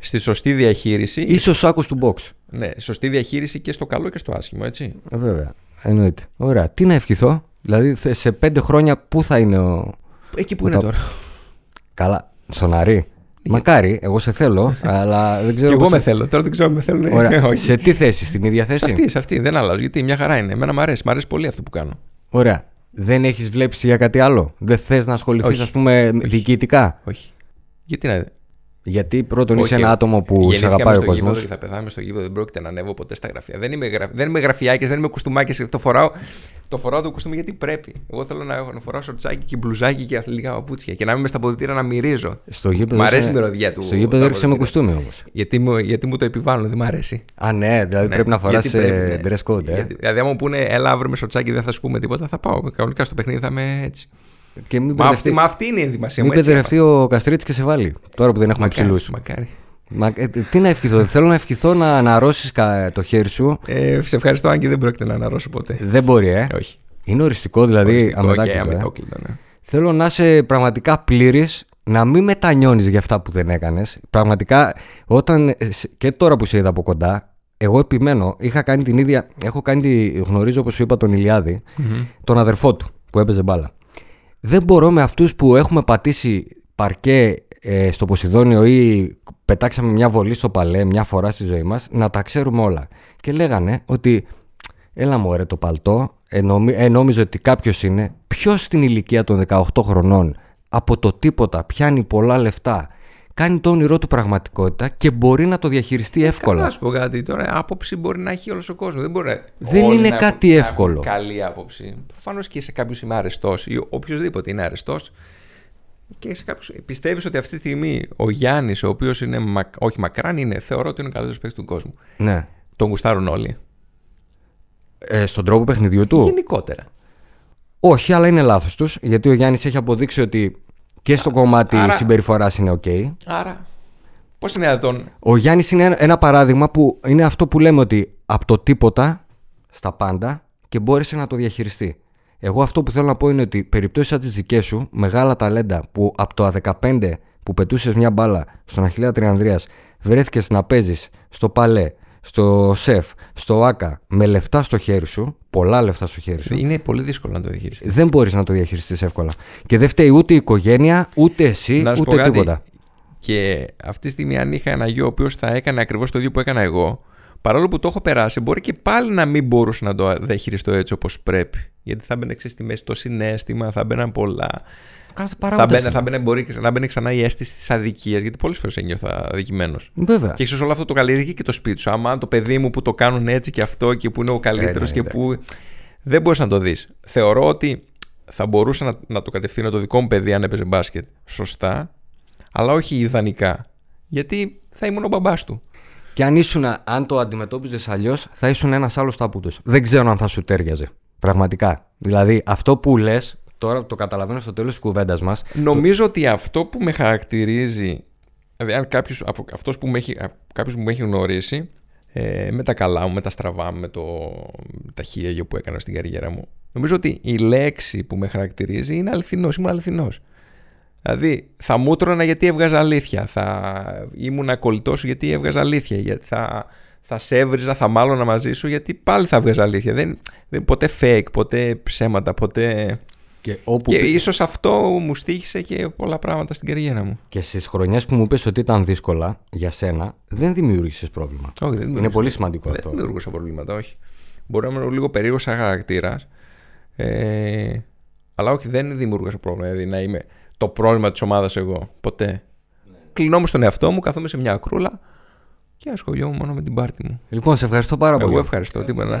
στη σωστή διαχείριση. Ίσως άκου του box. Ναι, σωστή διαχείριση και στο καλό και στο άσχημο, έτσι. Ε, βέβαια. Εννοείται. Ωραία. Τι να ευχηθώ; Δηλαδή θε- σε πέντε χρόνια πού θα είναι ο. Εκεί που Ο είναι τα- τώρα. Καλά. Σοναρή. Μακάρι, εγώ σε θέλω, αλλά δεν ξέρω. Και εγώ πώς με θα- θέλω. Τώρα δεν ξέρω αν με θέλουν. Ωραία. όχι. σε τι θέση, στην ίδια θέση; Σε αυτή, σε αυτή. Δεν αλλάζω. Γιατί μια χαρά είναι. Εμένα μου αρέσει. Μ' αρέσει πολύ αυτό που κάνω. Ωραία. Δεν έχεις βλέψει για κάτι άλλο; Δεν θες να ασχοληθείς, Όχι. ας πούμε, διοικητικά; Όχι. Γιατί να. Γιατί πρώτον Όχι, είσαι ένα άτομο που σε γεννήθηκαμε αγαπάει ο στο γήπεδο κόσμος. Και θα πεθάμε στο γήπεδο. Δεν πρόκειται να ανέβω ποτέ στα γραφεία. Δεν είμαι, γρα... δεν είμαι γραφιάκη, δεν είμαι κουστούμάκι. Το φοράω, το φοράω το κουστούμι γιατί πρέπει. Εγώ θέλω να, έχω, να φοράω σορτσάκι και μπλουζάκι και λίγα παπούτσια. Και να είμαι στα ποδητήρα να μυρίζω. Στο γήπεδο. Μ' αρέσει είσαι- η μυρωδιά του. Στο γήπεδο τα έρχεσαι με ποδητήρια. κουστούμι όμως. Γιατί μου, γιατί μου το επιβάλλουν, δεν μ' αρέσει. Α, ναι, δηλαδή Ναι, πρέπει να φοράς γιατί πρέπει, ναι. dress code. Ε. Γιατί- δηλαδή, άμα μου πούνε, έλα αύριο με σορτσάκι δεν θα σου πούμε τίποτα, θα πάω. Κανονικά στο παιχνίδι θα είμαι έτσι. Και μην Μα μπερδευτεί, αυτή, μα αυτή είναι η ενδυμασία μην μου. Έτσι, μπερδευτεί ο Καστρίτη και σε βάλει. Τώρα που δεν έχουμε μακάρι, ψηλούς. μακάρι. Μα, ε, τι να ευχηθώ. Θέλω να ευχηθώ να αναρρώσεις το χέρι σου. Ε, σε ευχαριστώ, αν και δεν πρόκειται να αναρρώσω ποτέ. Δεν μπορεί, ε. Όχι. Είναι οριστικό δηλαδή Οριστικό αμετάκλητο. και ε. αμετόκλητο, ναι. Θέλω να είσαι πραγματικά πλήρης, να μην μετανιώνεις για αυτά που δεν έκανες. Πραγματικά, όταν ε, σ- και τώρα που σε είδα από κοντά, εγώ επιμένω. Είχα κάνει την ίδια. Έχω κάνει τη, γνωρίζω όπως σου είπα τον ηλιαδη τον αδερφό του που έπαιζε μπάλα. Δεν μπορώ με αυτούς που έχουμε πατήσει παρκέ ε, στο Ποσειδόνιο ή πετάξαμε μια βολή στο παλέ μια φορά στη ζωή μας να τα ξέρουμε όλα. Και λέγανε ότι έλα μου ρε το παλτό, ε, νομι- ε, νόμιζε ότι κάποιος είναι, ποιος στην ηλικία των 18 χρονών από το τίποτα πιάνει πολλά λεφτά, κάνει το όνειρό του πραγματικότητα και μπορεί να το διαχειριστεί εύκολα. Καλά, να σου πω κάτι τώρα. Άποψη μπορεί να έχει όλος ο κόσμος. Δεν, μπορεί να- Δεν όλοι είναι να κάτι έχουν- να έχουν εύκολο. Καλή άποψη. Προφανώς και σε κάποιους είμαι αρεστός ή οποιοδήποτε είναι αρεστός. Και σε κάποιους πιστεύεις ότι αυτή τη στιγμή ο Γιάννης, ο οποίος είναι. Μα, όχι μακράν, είναι, θεωρώ ότι είναι ο καλύτερος παίκτης του κόσμου. Ναι. Τον γουστάρουν όλοι. Ε, στον τρόπο παιχνιδιού του; Γενικότερα. Όχι, αλλά είναι λάθος τους, γιατί ο Γιάννης έχει αποδείξει ότι και στο κομμάτι άρα- συμπεριφοράς είναι ok. Άρα, πώς είναι δυνατόν; Ο Γιάννης είναι ένα- ένα παράδειγμα που είναι αυτό που λέμε ότι από το τίποτα στα πάντα και μπόρεσε να το διαχειριστεί. Εγώ αυτό που θέλω να πω είναι ότι περιπτώσεις σαν τις δικές σου, μεγάλα ταλέντα που από το 15 που πετούσες μια μπάλα στον Αχιλέα Τριανδρίας βρέθηκες να παίζεις στο παλέ, στο σεφ, στο άκα με λεφτά στο χέρι σου, πολλά λεφτά στο χέρι σου, Είναι πολύ δύσκολο να το διαχειριστείς. δεν μπορείς να το διαχειριστείς εύκολα. Και δεν φταίει ούτε η οικογένεια, ούτε εσύ, Να σου πω ούτε κάτι. τίποτα. Και αυτή τη στιγμή, αν είχα ένα γιο ο οποίος θα έκανε ακριβώς το ίδιο που έκανα εγώ, παρόλο που το έχω περάσει, μπορεί και πάλι να μην μπορούσα να το διαχειριστώ έτσι όπως πρέπει. Γιατί θα μπαινε ξέρεις, στη μέση το συνέστημα, θα μπαίναν πολλά. Κάθε Θα μπαίνε, θα μπαινε, μπορεί και να μπαίνει ξανά η αίσθηση της αδικίας, γιατί πολλές φορές ένιωθα αδικημένος. Βέβαια. Και ίσως όλο αυτό το καλλιεργεί και το σπίτι σου. Άμα το παιδί μου που το κάνουν έτσι και αυτό και που είναι ο καλύτερο Ε, ναι, και εντάξει. που. Δεν μπορείς να το δεις. Θεωρώ ότι θα μπορούσα να, να το κατευθύνω το δικό μου παιδί αν έπαιζε μπάσκετ σωστά, αλλά όχι ιδανικά. Γιατί θα ήμουν ο μπαμπάς του. Και αν, ήσουν, αν το αντιμετώπιζες αλλιώς, θα ήσουν ένας άλλος τάπουτο. Δεν ξέρω αν θα σου τέριαζε. Πραγματικά. Δηλαδή, αυτό που λες, τώρα το καταλαβαίνω στο τέλος της κουβέντας μας. Νομίζω ότι αυτό που με χαρακτηρίζει Δηλαδή, αν κάποιος, αυτός που με έχει, κάποιος που με έχει γνωρίσει, ε, με τα καλά μου, με τα στραβά μου, με το, τα χίλια που έκανα στην καριέρα μου, νομίζω ότι η λέξη που με χαρακτηρίζει είναι αληθινός, ήμουν αληθινός. Δηλαδή, θα μου τρώνα γιατί έβγαζα αλήθεια. Θα ήμουν κολλητός σου γιατί έβγαζα αλήθεια. Γιατί θα, θα σε έβριζα, θα μάλλον μαζί σου γιατί πάλι θα έβγαζα αλήθεια. Δεν, δεν, ποτέ fake, ποτέ ψέματα, ποτέ. Και, όπου... και ίσως αυτό μου στήχησε και πολλά πράγματα στην καριέρα μου. Και στις χρονιές που μου πες ότι ήταν δύσκολα για σένα, δεν δημιούργησες πρόβλημα. Όχι, δεν Είναι πολύ σημαντικό δεν αυτό. Δεν δημιούργησα προβλήματα, όχι. Μπορεί να είμαι λίγο περίεργος σαν χαρακτήρας. Ε, αλλά όχι, δεν δημιούργησα πρόβλημα. Δηλαδή να είμαι το πρόβλημα της ομάδας εγώ. Ποτέ. Ναι. Κλεινόμουν στον εαυτό μου, καθόμαι σε μια ακρούλα και ασχολιόμουν μόνο με την πάρτη μου. Λοιπόν, σε ευχαριστώ πάρα πολύ. Εγώ ευχαριστώ. Τίποτα.